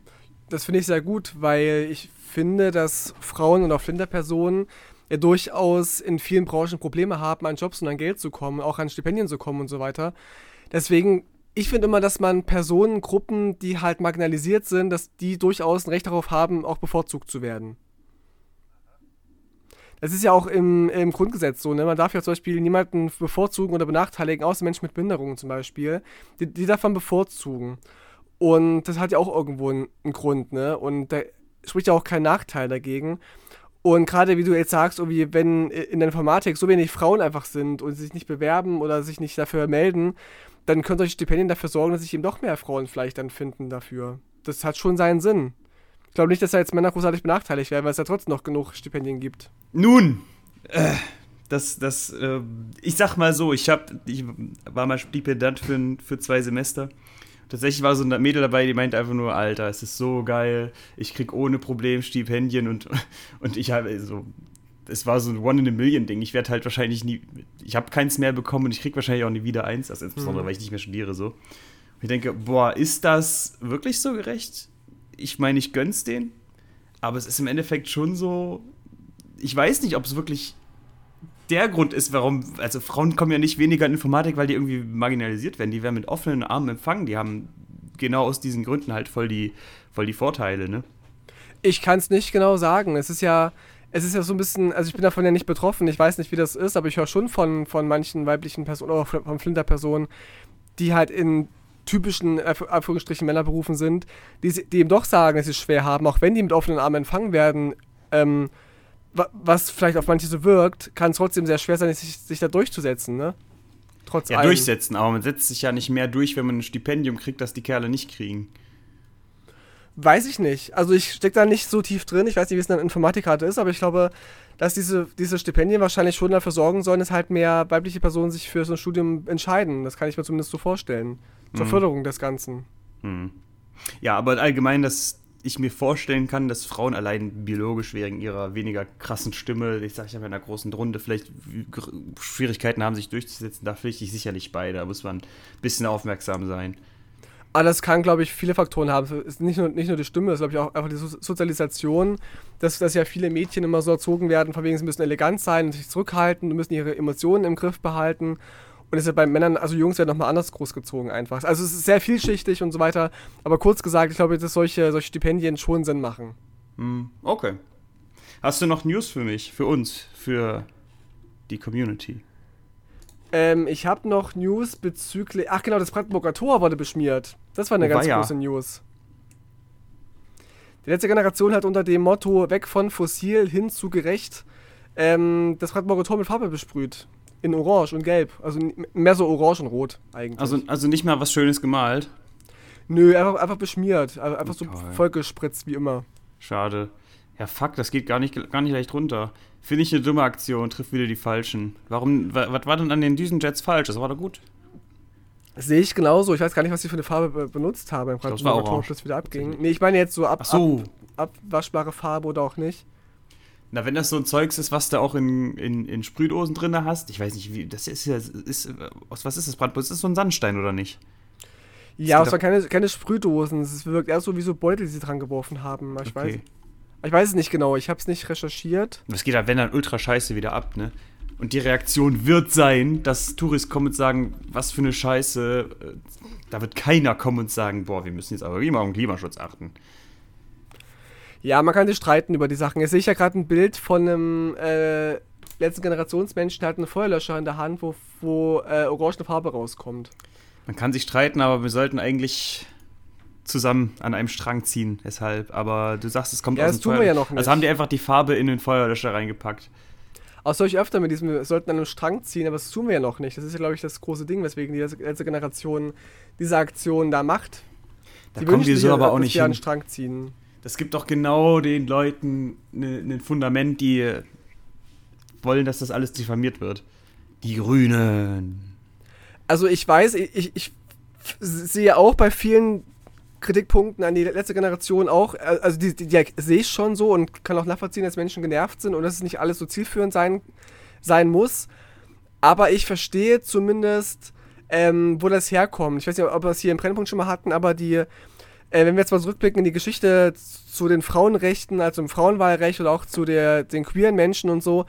Das finde ich sehr gut, weil ich finde, dass Frauen und auch Flinterpersonen ja durchaus in vielen Branchen Probleme haben, an Jobs und an Geld zu kommen, auch an Stipendien zu kommen und so weiter. Deswegen ich finde immer, dass man Personengruppen, die halt marginalisiert sind, dass die durchaus ein Recht darauf haben, auch bevorzugt zu werden. Das ist ja auch im, im Grundgesetz so, ne? Man darf ja zum Beispiel niemanden bevorzugen oder benachteiligen, außer Menschen mit Behinderungen zum Beispiel. Die, die darf man bevorzugen. Und das hat ja auch irgendwo einen, einen Grund, ne? Und da spricht ja auch kein Nachteil dagegen. Und gerade wie du jetzt sagst, irgendwie, wenn in der Informatik so wenig Frauen einfach sind und sich nicht bewerben oder sich nicht dafür melden, dann können solche Stipendien dafür sorgen, dass sich eben doch mehr Frauen vielleicht dann finden dafür. Das hat schon seinen Sinn. Ich glaube nicht, dass da jetzt Männer großartig benachteiligt werden, weil es ja trotzdem noch genug Stipendien gibt. Nun, äh, das, das, äh, ich sag mal so, ich hab, ich war mal Stipendant für, für zwei Semester. Tatsächlich war so ein Mädel dabei, die meinte einfach nur, Alter, es ist so geil, ich krieg ohne Problem Stipendien und, und ich habe so, es war so ein One in a Million Ding. Ich werde halt wahrscheinlich nie, ich habe keins mehr bekommen und ich kriege wahrscheinlich auch nie wieder eins, also insbesondere, mhm. weil ich nicht mehr studiere so. Und ich denke, boah, ist das wirklich so gerecht? Ich meine, ich gönn's denen, aber es ist im Endeffekt schon so, ich weiß nicht, ob es wirklich der Grund ist, warum, also Frauen kommen ja nicht weniger in Informatik, weil die irgendwie marginalisiert werden. Die werden mit offenen Armen empfangen. Die haben genau aus diesen Gründen halt voll die, voll die Vorteile, ne? Ich kann es nicht genau sagen. Es ist ja, es ist ja so ein bisschen, also ich bin davon ja nicht betroffen, ich weiß nicht, wie das ist, aber ich höre schon von, von manchen weiblichen Personen oder von Flinterpersonen, die halt in typischen Anführungsstrichen Männerberufen sind, die, die eben doch sagen, dass sie es schwer haben, auch wenn die mit offenen Armen empfangen werden, ähm, was vielleicht auf manche so wirkt, kann es trotzdem sehr schwer sein, sich, sich da durchzusetzen, ne? Trotz ja, allem. durchsetzen, aber man setzt sich ja nicht mehr durch, wenn man ein Stipendium kriegt, das die Kerle nicht kriegen. Weiß ich nicht. Also ich stecke da nicht so tief drin. Ich weiß nicht, wie es in der Informatikkarte ist, aber ich glaube, dass diese, diese Stipendien wahrscheinlich schon dafür sorgen sollen, dass halt mehr weibliche Personen sich für so ein Studium entscheiden. Das kann ich mir zumindest so vorstellen. Zur mhm. Förderung des Ganzen. Mhm. Ja, aber allgemein, dass ich mir vorstellen kann, dass Frauen allein biologisch wegen ihrer weniger krassen Stimme, ich sage, ich habe in einer großen Runde vielleicht Schwierigkeiten haben, sich durchzusetzen, da pflichte ich sicherlich bei. Da muss man ein bisschen aufmerksam sein. Aber das kann, glaube ich, viele Faktoren haben. Es ist nicht nur, nicht nur die Stimme, es ist, glaube ich, auch einfach die so Sozialisation, dass, dass ja viele Mädchen immer so erzogen werden, von wegen, sie müssen elegant sein und sich zurückhalten, und müssen ihre Emotionen im Griff behalten. Und das ist ja bei Männern, also Jungs werden nochmal anders großgezogen einfach. Also es ist sehr vielschichtig und so weiter. Aber kurz gesagt, ich glaube, dass solche, solche Stipendien schon Sinn machen. Hm, okay. Hast du noch News für mich, für uns, für die Community? Ähm, ich habe noch News bezüglich. Ach genau, das Brandenburger Tor wurde beschmiert. Das war eine oh, ganz war große ja. News. Die letzte Generation hat unter dem Motto weg von fossil hin zu gerecht ähm, das Tor mit Farbe besprüht. In Orange und Gelb. Also mehr so Orange und Rot eigentlich. Also, also nicht mal was Schönes gemalt? Nö, einfach, einfach beschmiert. Einfach so vollgespritzt wie immer. Schade. Ja, fuck, das geht gar nicht, gar nicht leicht runter. Finde ich eine dumme Aktion, trifft wieder die Falschen. Warum, was war denn an den Düsenjets falsch? Das war doch gut. Sehe ich genauso. Ich weiß gar nicht, was ich für eine Farbe benutzt habe im das wieder abging. Nee, ich meine jetzt so, ab, so. Ab, abwaschbare Farbe oder auch nicht. Na, wenn das so ein Zeugs ist, was du auch in, in, in Sprühdosen drin hast, ich weiß nicht, wie, das ist ja, ist, aus was ist das Brandputz? Ist das so ein Sandstein oder nicht? Ja, es waren keine, keine Sprühdosen. Es wirkt eher so wie so Beutel, die sie dran geworfen haben. Ich okay. weiß. Ich weiß es nicht genau, ich habe es nicht recherchiert. Es geht halt, wenn dann ultra scheiße wieder ab, ne? Und die Reaktion wird sein, dass Touristen kommen und sagen, was für eine Scheiße. Äh, da wird keiner kommen und sagen, boah, wir müssen jetzt aber immer auf den Klimaschutz achten. Ja, man kann sich streiten über die Sachen. Jetzt sehe ich ja gerade ein Bild von einem äh, letzten Generationsmenschen, der hat einen Feuerlöscher in der Hand, wo, wo äh, orangene Farbe rauskommt. Man kann sich streiten, aber wir sollten eigentlich zusammen an einem Strang ziehen, deshalb. Aber du sagst, es kommt ja, aus dem tun Feuer. Wir ja noch nicht. Also haben die einfach die Farbe in den Feuerlöscher reingepackt. Auch soll ich öfter mit diesem, wir sollten an einem Strang ziehen, aber das tun wir ja noch nicht. Das ist ja, glaube ich, das große Ding, weswegen die letzte Generation diese Aktion da macht. Da die kommen wir so aber auch nicht hin. An den Strang ziehen. Das gibt doch genau den Leuten ein ne, Fundament, die wollen, dass das alles diffamiert wird. Die Grünen. Also ich weiß, ich, ich, ich sehe auch bei vielen Kritikpunkten an die letzte Generation auch, also die, die, die sehe ich schon so und kann auch nachvollziehen, dass Menschen genervt sind und dass es nicht alles so zielführend sein, sein muss. Aber ich verstehe zumindest, ähm, wo das herkommt. Ich weiß nicht, ob wir es hier im Brennpunkt schon mal hatten, aber die, äh, wenn wir jetzt mal zurückblicken in die Geschichte zu den Frauenrechten, also im Frauenwahlrecht oder auch zu der, den queeren Menschen und so,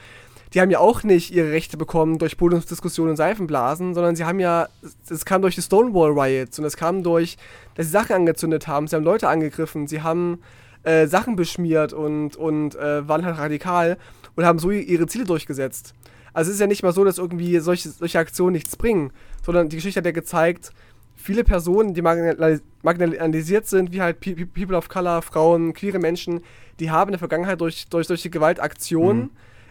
die haben ja auch nicht ihre Rechte bekommen durch Podiumsdiskussionen und Seifenblasen, sondern sie haben ja, es kam durch die Stonewall Riots und es kam durch, dass sie Sachen angezündet haben, sie haben Leute angegriffen, sie haben äh, Sachen beschmiert und, und äh, waren halt radikal und haben so ihre Ziele durchgesetzt. Also es ist ja nicht mal so, dass irgendwie solche, solche Aktionen nichts bringen, sondern die Geschichte hat ja gezeigt, viele Personen, die marginalisiert sind, wie halt People of Color, Frauen, queere Menschen, die haben in der Vergangenheit durch, durch solche Gewaltaktionen mhm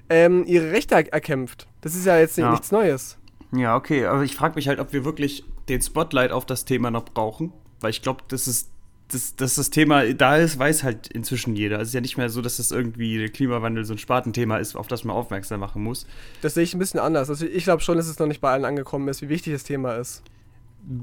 ähm, ihre Rechte er erkämpft. Das ist ja jetzt ja. nichts Neues. Ja, okay, aber ich frage mich halt, ob wir wirklich den Spotlight auf das Thema noch brauchen, weil ich glaube, das ist dass, dass das Thema da ist, weiß halt inzwischen jeder. Es ist ja nicht mehr so, dass das irgendwie der Klimawandel so ein Spartenthema ist, auf das man aufmerksam machen muss. Das sehe ich ein bisschen anders. Also ich glaube schon, dass es noch nicht bei allen angekommen ist, wie wichtig das Thema ist.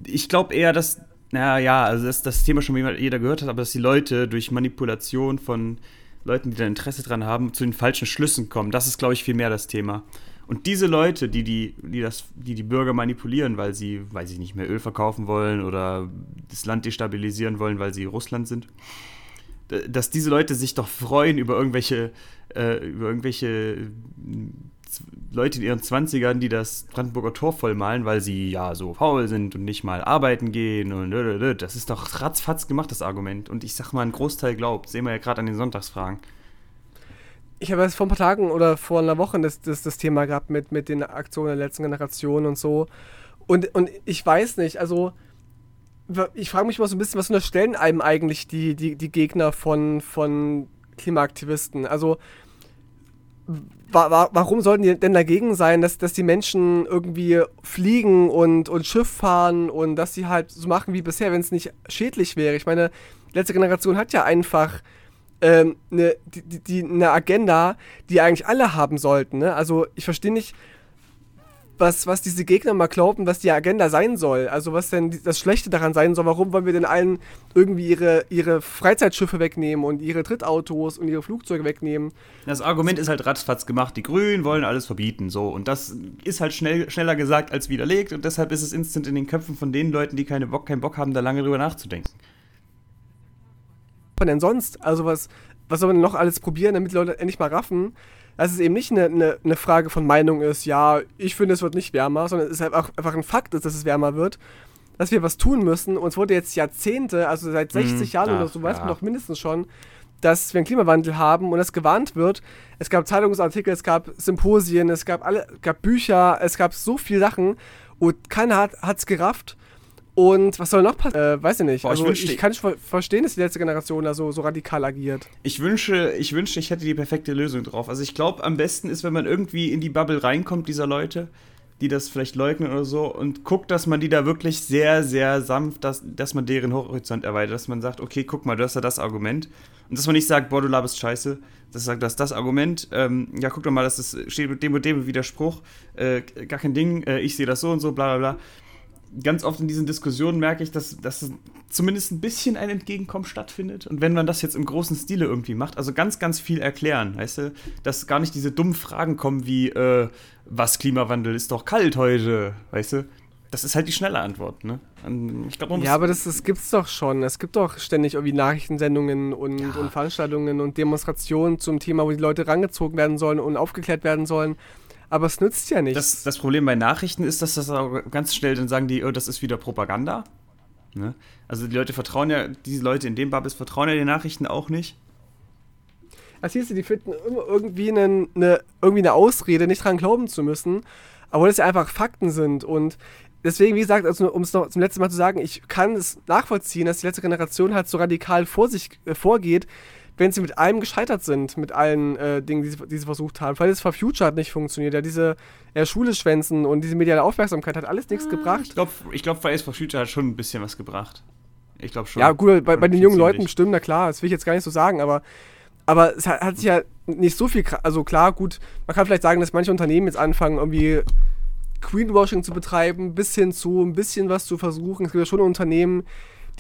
Ich glaube eher, dass, naja, ja, also dass das Thema schon jeder gehört hat, aber dass die Leute durch Manipulation von Leuten, die da Interesse dran haben, zu den falschen Schlüssen kommen. Das ist, glaube ich, viel mehr das Thema. Und diese Leute, die die, die, das, die die Bürger manipulieren, weil sie, weiß ich nicht, mehr Öl verkaufen wollen oder das Land destabilisieren wollen, weil sie Russland sind, dass diese Leute sich doch freuen über irgendwelche, äh, über irgendwelche Leute in ihren 20ern, die das Brandenburger Tor vollmalen, weil sie ja so faul sind und nicht mal arbeiten gehen und das ist doch ratzfatz gemacht, das Argument. Und ich sag mal, ein Großteil glaubt. Sehen wir ja gerade an den Sonntagsfragen. Ich habe erst vor ein paar Tagen oder vor einer Woche das, das, das Thema gehabt mit, mit den Aktionen der letzten Generation und so. Und, und ich weiß nicht, also ich frage mich mal so ein bisschen, was unterstellen einem eigentlich die, die, die Gegner von, von Klimaaktivisten? Also warum sollten die denn dagegen sein, dass, dass die Menschen irgendwie fliegen und, und Schiff fahren und dass sie halt so machen wie bisher, wenn es nicht schädlich wäre? Ich meine, die letzte Generation hat ja einfach ähm, eine, die, die, eine Agenda, die eigentlich alle haben sollten. Ne? Also ich verstehe nicht, was, was diese Gegner mal glauben, was die Agenda sein soll. Also was denn das Schlechte daran sein soll. Warum wollen wir denn allen irgendwie ihre, ihre Freizeitschiffe wegnehmen und ihre Trittautos und ihre Flugzeuge wegnehmen? Das Argument ist halt ratzfatz gemacht. Die Grünen wollen alles verbieten. So. Und das ist halt schnell, schneller gesagt als widerlegt. Und deshalb ist es instant in den Köpfen von den Leuten, die keine Bock, keinen Bock haben, da lange drüber nachzudenken. Was denn sonst? Also was, was soll man denn noch alles probieren, damit die Leute endlich mal raffen? Dass es eben nicht eine, eine, eine, Frage von Meinung ist, ja, ich finde, es wird nicht wärmer, sondern es ist einfach, einfach ein Fakt ist, dass es wärmer wird, dass wir was tun müssen. Und es wurde jetzt Jahrzehnte, also seit 60 mhm. Jahren oder so, weiß man doch mindestens schon, dass wir einen Klimawandel haben und es gewarnt wird. Es gab Zeitungsartikel, es gab Symposien, es gab alle, gab Bücher, es gab so viele Sachen und keiner hat es gerafft. Und was soll noch passieren? Äh, weiß ich nicht. Boah, also, ich, ich kann nicht verstehen, dass die letzte Generation da so, so radikal agiert. Ich wünsche, ich wünschte, ich hätte die perfekte Lösung drauf. Also ich glaube, am besten ist, wenn man irgendwie in die Bubble reinkommt, dieser Leute, die das vielleicht leugnen oder so, und guckt, dass man die da wirklich sehr, sehr sanft, dass, dass man deren Horizont erweitert, dass man sagt, okay, guck mal, du hast ja das Argument. Und dass man nicht sagt, boah, du laberst scheiße, das sagt, das das Argument, ähm, ja, guck doch mal, das ist, steht mit dem und dem Widerspruch, äh, gar kein Ding, äh, ich sehe das so und so, bla bla bla ganz oft in diesen Diskussionen merke ich, dass, dass zumindest ein bisschen ein Entgegenkommen stattfindet. Und wenn man das jetzt im großen Stile irgendwie macht, also ganz, ganz viel erklären, weißt du, dass gar nicht diese dummen Fragen kommen wie, äh, was Klimawandel ist doch kalt heute, weißt du? Das ist halt die schnelle Antwort, ne? Ich glaub, ja, aber das, das gibt's doch schon. Es gibt doch ständig irgendwie Nachrichtensendungen und, ja. und Veranstaltungen und Demonstrationen zum Thema, wo die Leute rangezogen werden sollen und aufgeklärt werden sollen aber es nützt ja nichts. Das, das, Problem bei Nachrichten ist, dass das auch ganz schnell dann sagen die, oh, das ist wieder Propaganda. Ne? Also die Leute vertrauen ja, diese Leute in dem Bubbles vertrauen ja den Nachrichten auch nicht. Also siehst du, die finden immer irgendwie eine, eine, irgendwie eine Ausrede, nicht dran glauben zu müssen, obwohl das ja einfach Fakten sind. Und deswegen, wie gesagt, also, um es noch zum letzten Mal zu sagen, ich kann es nachvollziehen, dass die letzte Generation halt so radikal vor sich äh, vorgeht, wenn sie mit allem gescheitert sind, mit allen äh, Dingen, die sie, die sie, versucht haben. Ist For Future hat nicht funktioniert, ja, diese äh, Schule schwänzen und diese mediale Aufmerksamkeit hat alles nichts ah, gebracht. Ich glaube, ich glaub, Fridays for Future hat schon ein bisschen was gebracht. Ich glaube schon. Ja, gut, bei, bei den jungen Leuten bestimmt, na klar, das will ich jetzt gar nicht so sagen, aber, aber es hat, hat sich ja nicht so viel, also klar, gut, man kann vielleicht sagen, dass manche Unternehmen jetzt anfangen, irgendwie Greenwashing zu betreiben, bis hin zu ein bisschen was zu versuchen. Es gibt ja schon Unternehmen,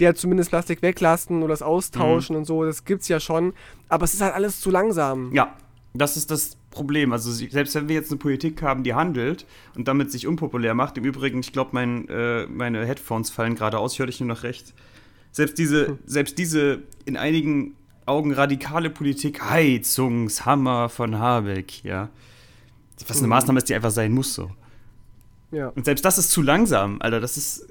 halt zumindest Plastik weglassen oder das austauschen mhm. und so, das gibt's ja schon. Aber es ist halt alles zu langsam. Ja, das ist das Problem. Also selbst wenn wir jetzt eine Politik haben, die handelt und damit sich unpopulär macht, im Übrigen, ich glaube, mein, äh, meine Headphones fallen gerade aus, ich höre dich nur noch recht. Selbst diese, hm. selbst diese in einigen Augen radikale Politik, Heizungshammer von Habeck, ja. Was eine hm. Maßnahme ist, die einfach sein muss so. Ja. Und selbst das ist zu langsam, Alter. Das ist.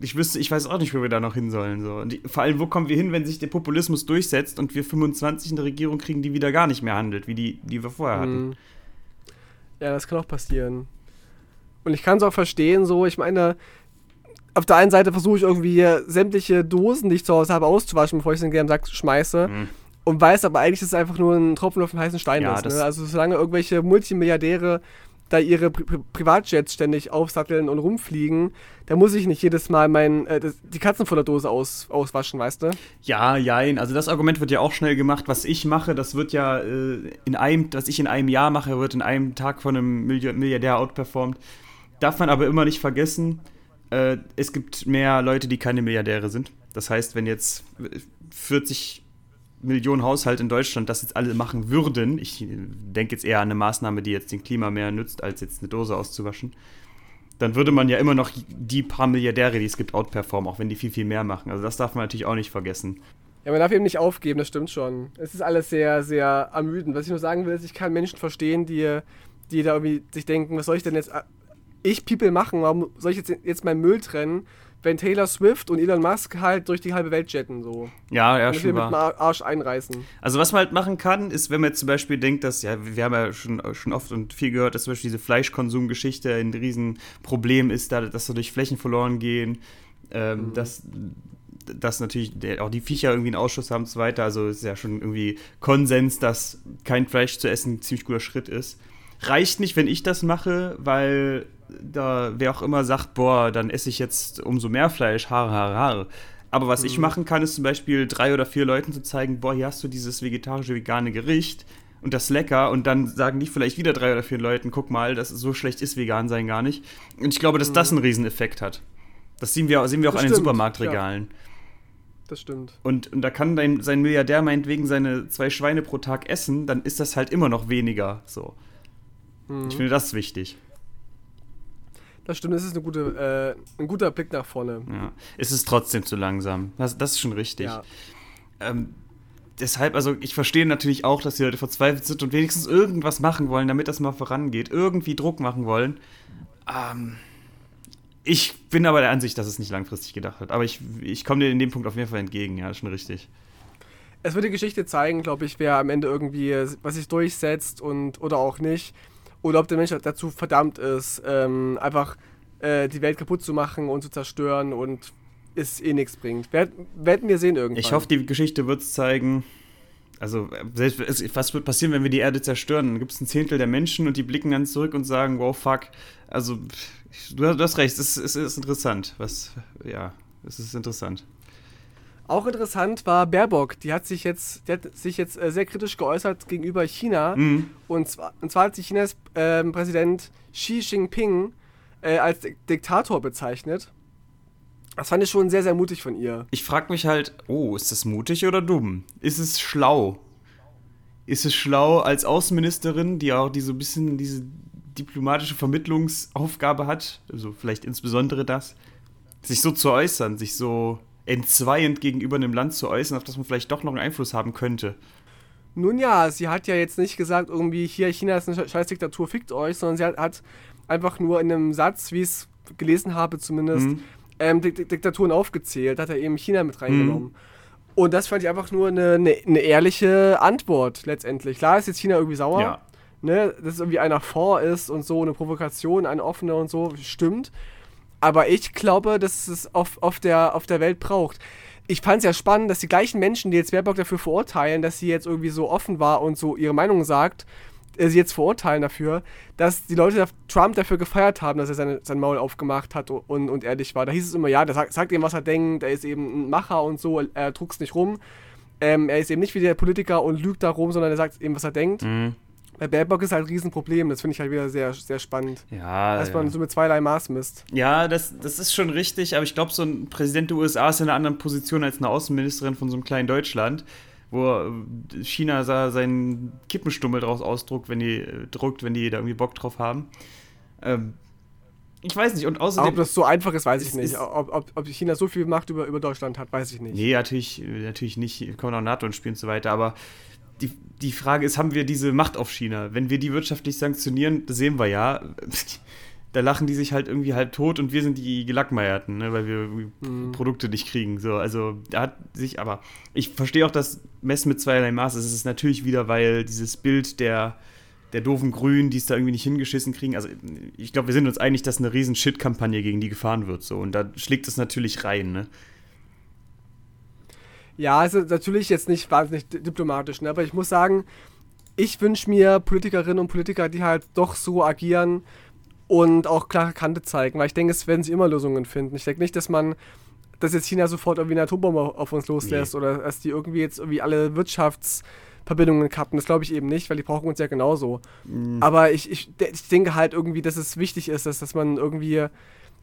Ich wüsste, ich weiß auch nicht, wo wir da noch hin sollen. So. Und die, vor allem, wo kommen wir hin, wenn sich der Populismus durchsetzt und wir 25 in der Regierung kriegen, die wieder gar nicht mehr handelt, wie die, die wir vorher hatten. Mhm. Ja, das kann auch passieren. Und ich kann es auch verstehen, so, ich meine, auf der einen Seite versuche ich irgendwie sämtliche Dosen, die ich zu Hause habe, auszuwaschen, bevor ich sie in den Sack schmeiße. Mhm. Und weiß aber eigentlich, dass es einfach nur ein Tropfen auf den heißen Stein ja, ist. Ne? Also solange irgendwelche Multimilliardäre da ihre Pri Privatjets ständig aufsatteln und rumfliegen, da muss ich nicht jedes Mal mein, äh, das, die Katzenfutterdose aus, auswaschen, weißt du? Ja, jein. Also das Argument wird ja auch schnell gemacht. Was ich mache, das wird ja äh, in einem, was ich in einem Jahr mache, wird in einem Tag von einem Milliardär outperformed. Darf man aber immer nicht vergessen, äh, es gibt mehr Leute, die keine Milliardäre sind. Das heißt, wenn jetzt 40 Millionen Haushalte in Deutschland das jetzt alle machen würden, ich denke jetzt eher an eine Maßnahme, die jetzt den Klima mehr nützt, als jetzt eine Dose auszuwaschen, dann würde man ja immer noch die paar Milliardäre, die es gibt, outperformen, auch wenn die viel, viel mehr machen. Also das darf man natürlich auch nicht vergessen. Ja, man darf eben nicht aufgeben, das stimmt schon. Es ist alles sehr, sehr ermüdend. Was ich nur sagen will, ist, ich kann Menschen verstehen, die, die da irgendwie sich denken, was soll ich denn jetzt, ich People machen, warum soll ich jetzt, jetzt meinen Müll trennen, wenn Taylor Swift und Elon Musk halt durch die halbe Welt jetten, so. Ja, ja, und schon mit dem. Arsch einreißen. Also was man halt machen kann, ist, wenn man jetzt zum Beispiel denkt, dass, ja, wir haben ja schon, schon oft und viel gehört, dass zum Beispiel diese Fleischkonsumgeschichte ein Riesenproblem ist, da, dass dadurch Flächen verloren gehen, ähm, dass, dass natürlich auch die Viecher irgendwie einen Ausschuss haben und so weiter. Also ist ja schon irgendwie Konsens, dass kein Fleisch zu essen ein ziemlich guter Schritt ist. Reicht nicht, wenn ich das mache, weil da wer auch immer sagt, boah, dann esse ich jetzt umso mehr Fleisch, Haare, Haare, Haare. Aber was ich machen kann, ist zum Beispiel drei oder vier Leuten zu zeigen, boah, hier hast du dieses vegetarische, vegane Gericht und das ist lecker und dann sagen die vielleicht wieder drei oder vier Leuten, guck mal, das ist so schlecht ist vegan sein gar nicht. Und ich glaube, dass das einen Rieseneffekt hat. Das sehen wir, sehen wir auch Das an den stimmt, Supermarktregalen. Das stimmt. Und, und da kann dein, sein Milliardär meinetwegen seine zwei Schweine pro Tag essen, dann ist das halt immer noch weniger. So. Mhm. Ich finde das wichtig. Das stimmt, das ist eine gute, äh, ein guter Blick nach vorne. Ja. Es ist trotzdem zu langsam. Das, das ist schon richtig. Ja. Ähm, deshalb, also ich verstehe natürlich auch, dass die Leute verzweifelt sind und wenigstens irgendwas machen wollen, damit das mal vorangeht. Irgendwie Druck machen wollen. Ähm, ich bin aber der Ansicht, dass es nicht langfristig gedacht hat. Aber ich, ich komme dir in dem Punkt auf jeden Fall entgegen, ja, ist schon richtig. Es wird die Geschichte zeigen, glaube ich, wer am Ende irgendwie, was sich durchsetzt und oder auch nicht. Oder ob der Mensch dazu verdammt ist, ähm, einfach äh, die Welt kaputt zu machen und zu zerstören und es eh nichts bringt. Werd, werden wir sehen irgendwann. Ich hoffe, die Geschichte wird es zeigen. Also, selbst, was wird passieren, wenn wir die Erde zerstören? Dann gibt es ein Zehntel der Menschen und die blicken dann zurück und sagen, wow, fuck. Also, du, hast- recht, es, ist- es ist interessant. Was, ja, es ist interessant. Auch interessant war Baerbock. Die hat sich jetzt, die hat sich jetzt äh, sehr kritisch geäußert gegenüber China. Mhm. Und, zwar, und zwar hat sich Chinas ähm, Präsident Xi Jinping äh, als Dik- Diktator bezeichnet. Das fand ich schon sehr, sehr mutig von ihr. Ich frage mich halt, oh, ist das mutig oder dumm? Ist es schlau? Ist es schlau als Außenministerin, die auch diese bisschen diese diplomatische Vermittlungsaufgabe hat, also vielleicht insbesondere das, sich so zu äußern, sich so entzweiend gegenüber einem Land zu äußern, auf das man vielleicht doch noch einen Einfluss haben könnte. Nun ja, sie hat ja jetzt nicht gesagt, irgendwie hier China ist eine Sche- scheiß Diktatur, fickt euch, sondern sie hat, hat einfach nur in einem Satz, wie ich es gelesen habe zumindest, Mhm. ähm, Dik Dik- Diktaturen aufgezählt, hat er eben China mit reingenommen. Und das fand ich einfach nur eine, eine, eine ehrliche Antwort letztendlich. Klar ist jetzt China irgendwie sauer, Ja. ne, dass es irgendwie einer vor ist und so, eine Provokation, eine offene und so, stimmt. Aber ich glaube, dass es auf, auf, der, auf der Welt braucht. Ich fand es ja spannend, dass die gleichen Menschen, die jetzt Baerbock dafür verurteilen, dass sie jetzt irgendwie so offen war und so ihre Meinung sagt, äh, sie jetzt verurteilen dafür, dass die Leute Trump dafür gefeiert haben, dass er seine, sein Maul aufgemacht hat und, und ehrlich war. Da hieß es immer, ja, der sagt, sagt ihm, was er denkt, er ist eben ein Macher und so, er druckst nicht rum. Ähm, er ist eben nicht wie der Politiker und lügt da rum, sondern er sagt eben, was er denkt. Mhm. Bei Baerbock ist halt ein Riesenproblem, das finde ich halt wieder sehr, sehr spannend. Ja, Dass ja. man so mit zweierlei Maß misst. Ja, das, das ist schon richtig, aber ich glaube, so ein Präsident der USA ist in einer anderen Position als eine Außenministerin von so einem kleinen Deutschland, wo äh, China seinen Kippenstummel draus ausdruckt, wenn die äh, druckt, wenn die da irgendwie Bock drauf haben. Ähm, ich weiß nicht, und außerdem. ob das so einfach ist, weiß ich Es nicht. ist- Ob, ob, ob China so viel Macht über, über Deutschland hat, weiß ich nicht. Nee, natürlich, natürlich nicht. Wir kommen auch NATO ins Spiel und so weiter. Aber die, die Frage ist, haben wir diese Macht auf China? Wenn wir die wirtschaftlich sanktionieren, das sehen wir ja. Da lachen die sich halt irgendwie halb tot und wir sind die Gelackmeierten, ne, weil wir Mhm. Produkte nicht kriegen. So, also da hat sich, aber ich verstehe auch das Messen mit zweierlei Maß. Es ist natürlich wieder, weil dieses Bild der, der doofen Grünen, die es da irgendwie nicht hingeschissen kriegen. Also ich glaube, wir sind uns einig, dass eine riesen Shit-Kampagne gegen die gefahren wird. So. Und da schlägt es natürlich rein, ne? Ja, also natürlich jetzt nicht wahnsinnig di- diplomatisch, ne? aber ich muss sagen, ich wünsche mir Politikerinnen und Politiker, die halt doch so agieren und auch klare Kante zeigen, weil ich denke, es werden sie immer Lösungen finden. Ich denke nicht, dass man, dass jetzt China sofort irgendwie eine Atombombe auf uns loslässt Nee. oder dass die irgendwie jetzt irgendwie alle Wirtschaftsverbindungen kappen. Das glaube ich eben nicht, weil die brauchen uns ja genauso. Mhm. Aber ich, ich, ich denke halt irgendwie, dass es wichtig ist, dass, dass man irgendwie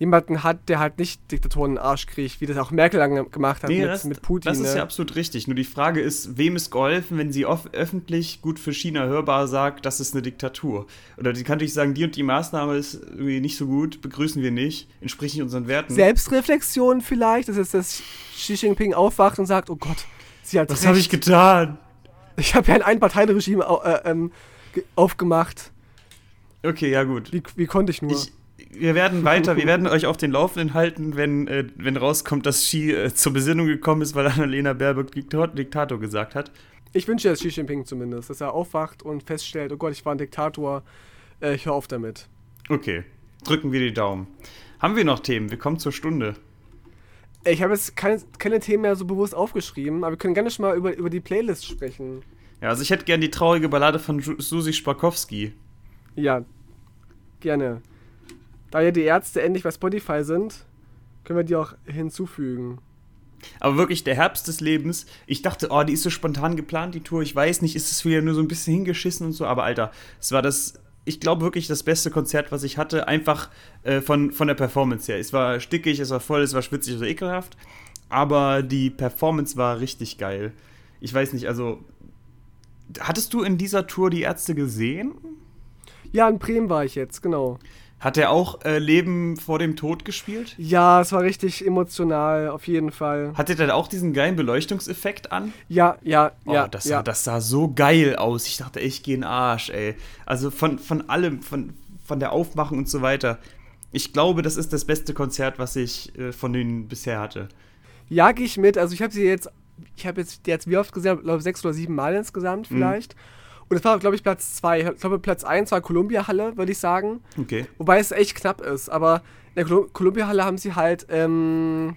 jemanden hat, der halt nicht Diktatoren in den Arsch kriegt, wie das auch Merkel lange gemacht hat Nee, mit, das, mit Putin. das ist ne? ja absolut richtig. Nur die Frage ist, wem ist geholfen, wenn sie öffentlich gut für China hörbar sagt, das ist eine Diktatur? Oder die kann natürlich sagen, die und die Maßnahme ist irgendwie nicht so gut, begrüßen wir nicht, entspricht nicht unseren Werten. Selbstreflexion vielleicht, dass jetzt das Xi Jinping aufwacht und sagt, oh Gott, sie hat Was habe ich getan? Ich habe ja ein Einparteienregime äh, ähm, ge- aufgemacht. Okay, ja gut. Wie, wie konnte ich nur? Ich, wir werden weiter, wir werden euch auf den Laufenden halten, wenn, äh, wenn rauskommt, dass Xi äh, zur Besinnung gekommen ist, weil Annalena Baerbock Diktator, gesagt hat. Ich wünsche jetzt Xi Jinping zumindest, dass er aufwacht und feststellt, oh Gott, ich war ein Diktator, äh, ich höre auf damit. Okay, drücken wir die Daumen. Haben wir noch Themen? Wir kommen zur Stunde. Ich habe jetzt keine, keine Themen mehr so bewusst aufgeschrieben, aber wir können gerne schon mal über, über die Playlist sprechen. Ja, also ich hätte gern die traurige Ballade von Susi Spakowski. Ja, gerne. Da ja die Ärzte endlich bei Spotify sind, können wir die auch hinzufügen. Aber wirklich der Herbst des Lebens. Ich dachte, oh, die ist so spontan geplant, die Tour. Ich weiß nicht, ist es wieder nur so ein bisschen hingeschissen und so. Aber Alter, es war das, ich glaube wirklich das beste Konzert, was ich hatte. Einfach äh, von, von der Performance her. Es war stickig, es war voll, es war schwitzig, es war ekelhaft. Aber die Performance war richtig geil. Ich weiß nicht, also. Hattest du in dieser Tour die Ärzte gesehen? Ja, in Bremen war ich jetzt, genau. Hat er auch äh, Leben vor dem Tod gespielt? Ja, es war richtig emotional, auf jeden Fall. Hat er dann auch diesen geilen Beleuchtungseffekt an? Ja, ja, Oh, ja. das, ja. sah, das sah so geil aus. Ich dachte, ich gehe in den Arsch, ey. Also von, von allem, von, von der Aufmachung und so weiter. Ich glaube, das ist das beste Konzert, was ich äh, von denen bisher hatte. Ja, gehe ich mit. Also ich habe sie jetzt, ich habe jetzt, jetzt wie oft gesehen, ich glaube sechs oder sieben Mal insgesamt Mhm. Und es war, glaube ich, Platz zwei. Ich glaube, Platz eins war Columbia-Halle, würde ich sagen. Okay. Wobei es echt knapp ist. Aber in der Colu- Columbia-Halle haben sie halt, ähm,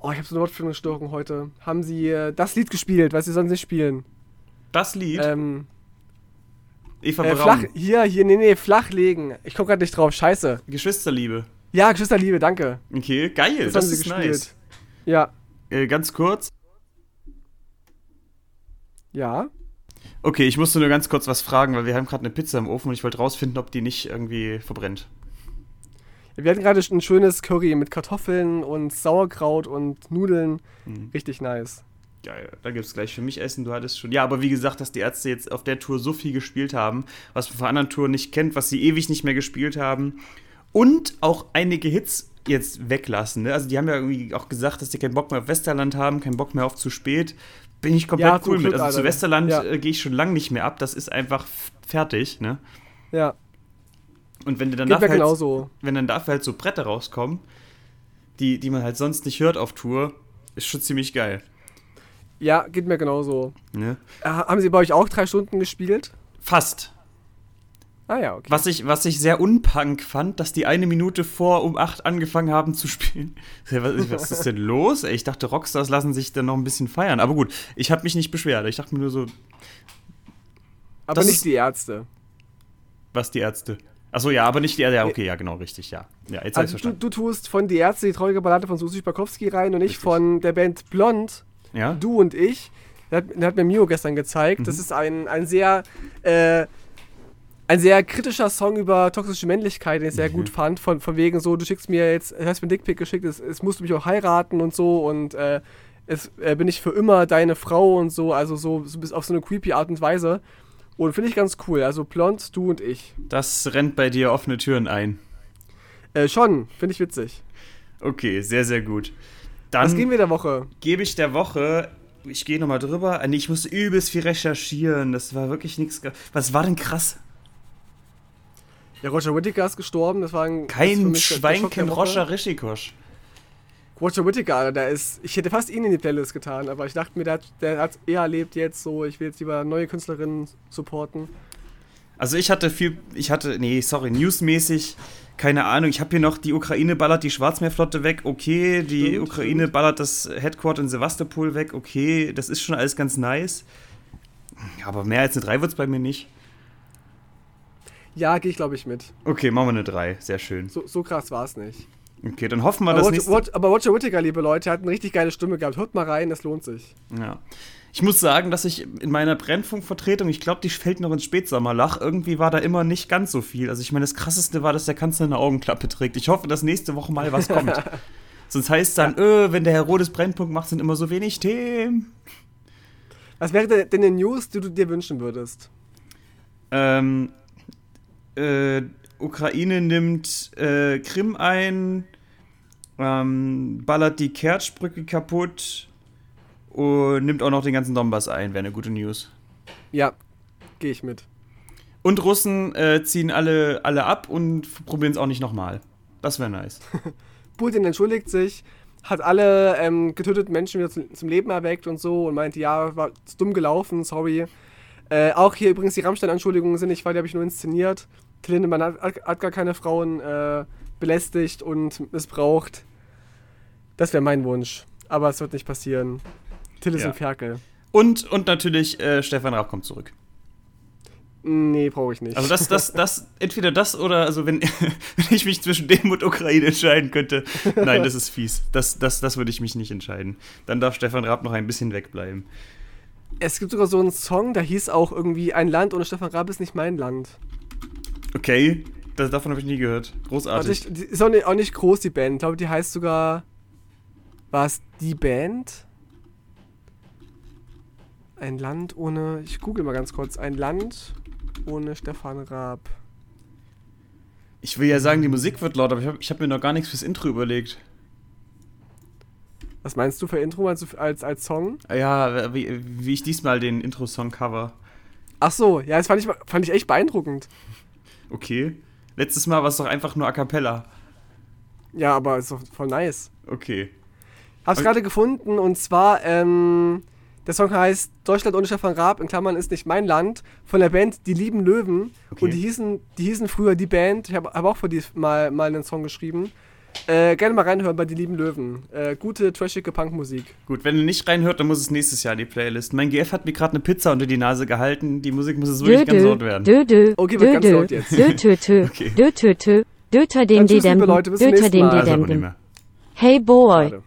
oh, ich habe so eine Wortfindungsstörung heute. Haben sie äh, das Lied gespielt, was sie sonst nicht spielen. Das Lied, Ähm, Eva äh, flach, hier, hier, nee, nee, flachlegen. Ich komme gerade nicht drauf, scheiße. Geschwisterliebe. Ja, Geschwisterliebe, danke. Okay, geil, das, Das, ist gespielt. nice. Ja, Äh, ganz kurz. ja. Okay, ich musste nur ganz kurz was fragen, weil wir haben gerade eine Pizza im Ofen und ich wollte rausfinden, ob die nicht irgendwie verbrennt. Wir hatten gerade ein schönes Curry mit Kartoffeln und Sauerkraut und Nudeln. Mhm. Richtig nice. Geil, da gibt es gleich für mich Essen, du hattest schon. Ja, aber wie gesagt, dass die Ärzte jetzt auf der Tour so viel gespielt haben, was man von anderen Touren nicht kennt, was sie ewig nicht mehr gespielt haben. Und auch einige Hits jetzt weglassen. Ne? Also die haben ja irgendwie auch gesagt, dass die keinen Bock mehr auf Westerland haben, keinen Bock mehr auf zu spät. Bin ich komplett Ja, cool mit. Glück, Also zu. Westerland Ja. äh, gehe ich schon lange nicht mehr ab. Das ist einfach fertig, ne? Ja, Und wenn du dann dafür halt, genauso. wenn dann dafür halt so Bretter rauskommen, die, die man halt sonst nicht hört auf Tour, ist schon ziemlich geil. Ja, geht mir genauso. Ne? Äh, haben sie bei euch auch drei Stunden gespielt? Fast. Ah ja, okay. Was ich, was ich sehr unpunk fand, dass die eine Minute vor um 8 angefangen haben zu spielen. Was, was ist denn los? Ey, ich dachte, Rockstars lassen sich dann noch ein bisschen feiern. Aber gut, ich habe mich nicht beschwert. Ich dachte mir nur so, Aber das nicht die Ärzte. was die Ärzte. Achso, ja, aber nicht die Ärzte. Ja, okay, ja, genau, richtig, ja. Ja, jetzt Also du, verstanden. du tust von die Ärzte die traurige Ballade von Susi Spakowski rein und ich Richtig. von der Band Blond, Ja? du und ich. Der hat, der hat mir Mio gestern gezeigt. Das Mhm. ist ein, ein sehr äh, ein sehr kritischer Song über toxische Männlichkeit, den ich sehr Mhm. gut fand. Von, von wegen so, du schickst mir jetzt, hast mir einen Dickpick geschickt, es, es musst du mich auch heiraten und so und äh, es äh, bin ich für immer deine Frau und so, also so, so bis auf so eine creepy Art und Weise. Und finde ich ganz cool. Also Blond, du und ich. Das rennt bei dir offene Türen ein. Äh, schon, finde ich witzig. Okay, sehr, sehr gut. Was Dann gehen wir der Woche? gebe ich der Woche. Ich gehe nochmal drüber. Ah, Nee, ich musste übelst viel recherchieren. Das war wirklich nichts. Was war denn krass? Ja, Roger Whittaker ist gestorben. Das war ein. Kein mich der- der Schwein Schock der kennt Woche. Roger Rischikosch. Roger Whittaker, der ist. Ich hätte fast ihn in die Playlist getan, aber ich dachte mir, der, hat- der hat eher erlebt jetzt so. Ich will jetzt lieber neue Künstlerinnen supporten. Also ich hatte viel, ich hatte, nee, sorry, newsmäßig, keine Ahnung. Ich habe hier noch, die Ukraine ballert die Schwarzmeerflotte weg, okay. Die Stimmt, Ukraine stimmt. ballert das Headquarter in Sevastopol weg, okay. Das ist schon alles ganz nice. Aber mehr als eine 3 wird es bei mir nicht. Ja, gehe ich glaube ich mit. Okay, machen wir eine 3, sehr schön. So, so krass war es nicht. Okay, dann hoffen wir, Aber dass Roger, nächste... Aber Roger Whittaker, liebe Leute, hat eine richtig geile Stimme gehabt. Hört mal rein, das lohnt sich. Ja. Ich muss sagen, dass ich in meiner Brennfunkvertretung, ich glaube, die fällt noch ins Spätsommerlach, irgendwie war da immer nicht ganz so viel. Also ich meine, das krasseste war, dass der Kanzler eine Augenklappe trägt. Ich hoffe, dass nächste Woche mal was kommt. Sonst heißt es dann, öh, wenn der Herr Rodes Brennpunkt macht, sind immer so wenig Themen. Was wäre denn- denn eine News, die du dir wünschen würdest? Ähm, äh, Ukraine nimmt äh, Krim ein, ähm, ballert die Kertschbrücke kaputt und nimmt auch noch den ganzen Donbass ein, wäre eine gute News. Ja, gehe ich mit. Und Russen äh, ziehen alle, alle ab und probieren es auch nicht nochmal. Das wäre nice. Putin entschuldigt sich, hat alle ähm, getöteten Menschen wieder zu, zum Leben erweckt und so und meinte, ja, war dumm gelaufen, sorry. Äh, auch hier übrigens die Rammstein-Anschuldigungen sind nicht wahr, die habe ich nur inszeniert. Lindemann hat, hat, hat gar keine Frauen äh, belästigt und missbraucht. Das wäre mein Wunsch. Aber es wird nicht passieren. Till ist Ja. ein Ferkel. Und, und natürlich, äh, Stefan Raab kommt zurück. Nee, brauche ich nicht. Also das, das, das, entweder das oder, also wenn, wenn ich mich zwischen dem und Ukraine entscheiden könnte, nein, das ist fies. Das, das, das würde ich mich nicht entscheiden. Dann darf Stefan Raab noch ein bisschen wegbleiben. es gibt sogar so einen Song, da hieß auch irgendwie Ein Land ohne Stefan Raab ist nicht mein Land. Okay, das, davon habe ich nie gehört. Also Großartig. ich, die ist auch nicht, auch nicht groß, die Band. Ich glaube, die heißt sogar. War es die Band? Ein Land ohne. Ich google mal ganz kurz. Ein Land ohne Stefan Raab. Ich will ja sagen, die Musik wird laut, aber ich habe ich hab mir noch gar nichts fürs Intro überlegt. Was meinst du für Intro als, als, als Song? Ja, wie, wie ich diesmal den Intro-Song cover. Ach so, ja, das fand ich, fand ich echt beeindruckend. Okay. Letztes Mal war es doch einfach nur A Cappella. Ja, aber ist doch voll nice. Okay. Hab's gerade gefunden und zwar, ähm, der Song heißt Deutschland ohne Stefan Raab, in Klammern ist nicht mein Land, von der Band Die Lieben Löwen. Okay. Und die hießen, die hießen früher die Band, ich habe hab auch für die mal, mal einen Song geschrieben. Äh, gerne mal reinhören bei Die Lieben Löwen. Äh, gute, trashige Punkmusik. Gut, wenn ihr nicht reinhört, dann muss es nächstes Jahr in die Playlist. Mein GF hat mir gerade eine Pizza unter die Nase gehalten. Die Musik muss es wirklich ganz laut werden. Dö, dö, Okay, wird dö, ganz dö, laut jetzt. Dö, tö, tö, Okay. dö, tö, tö, döter dem Dann tschüss, die liebe Demden, Leute, bis zum döter nächsten dem Mal. die Also aber nicht Demden. mehr. Hey boy. Schade.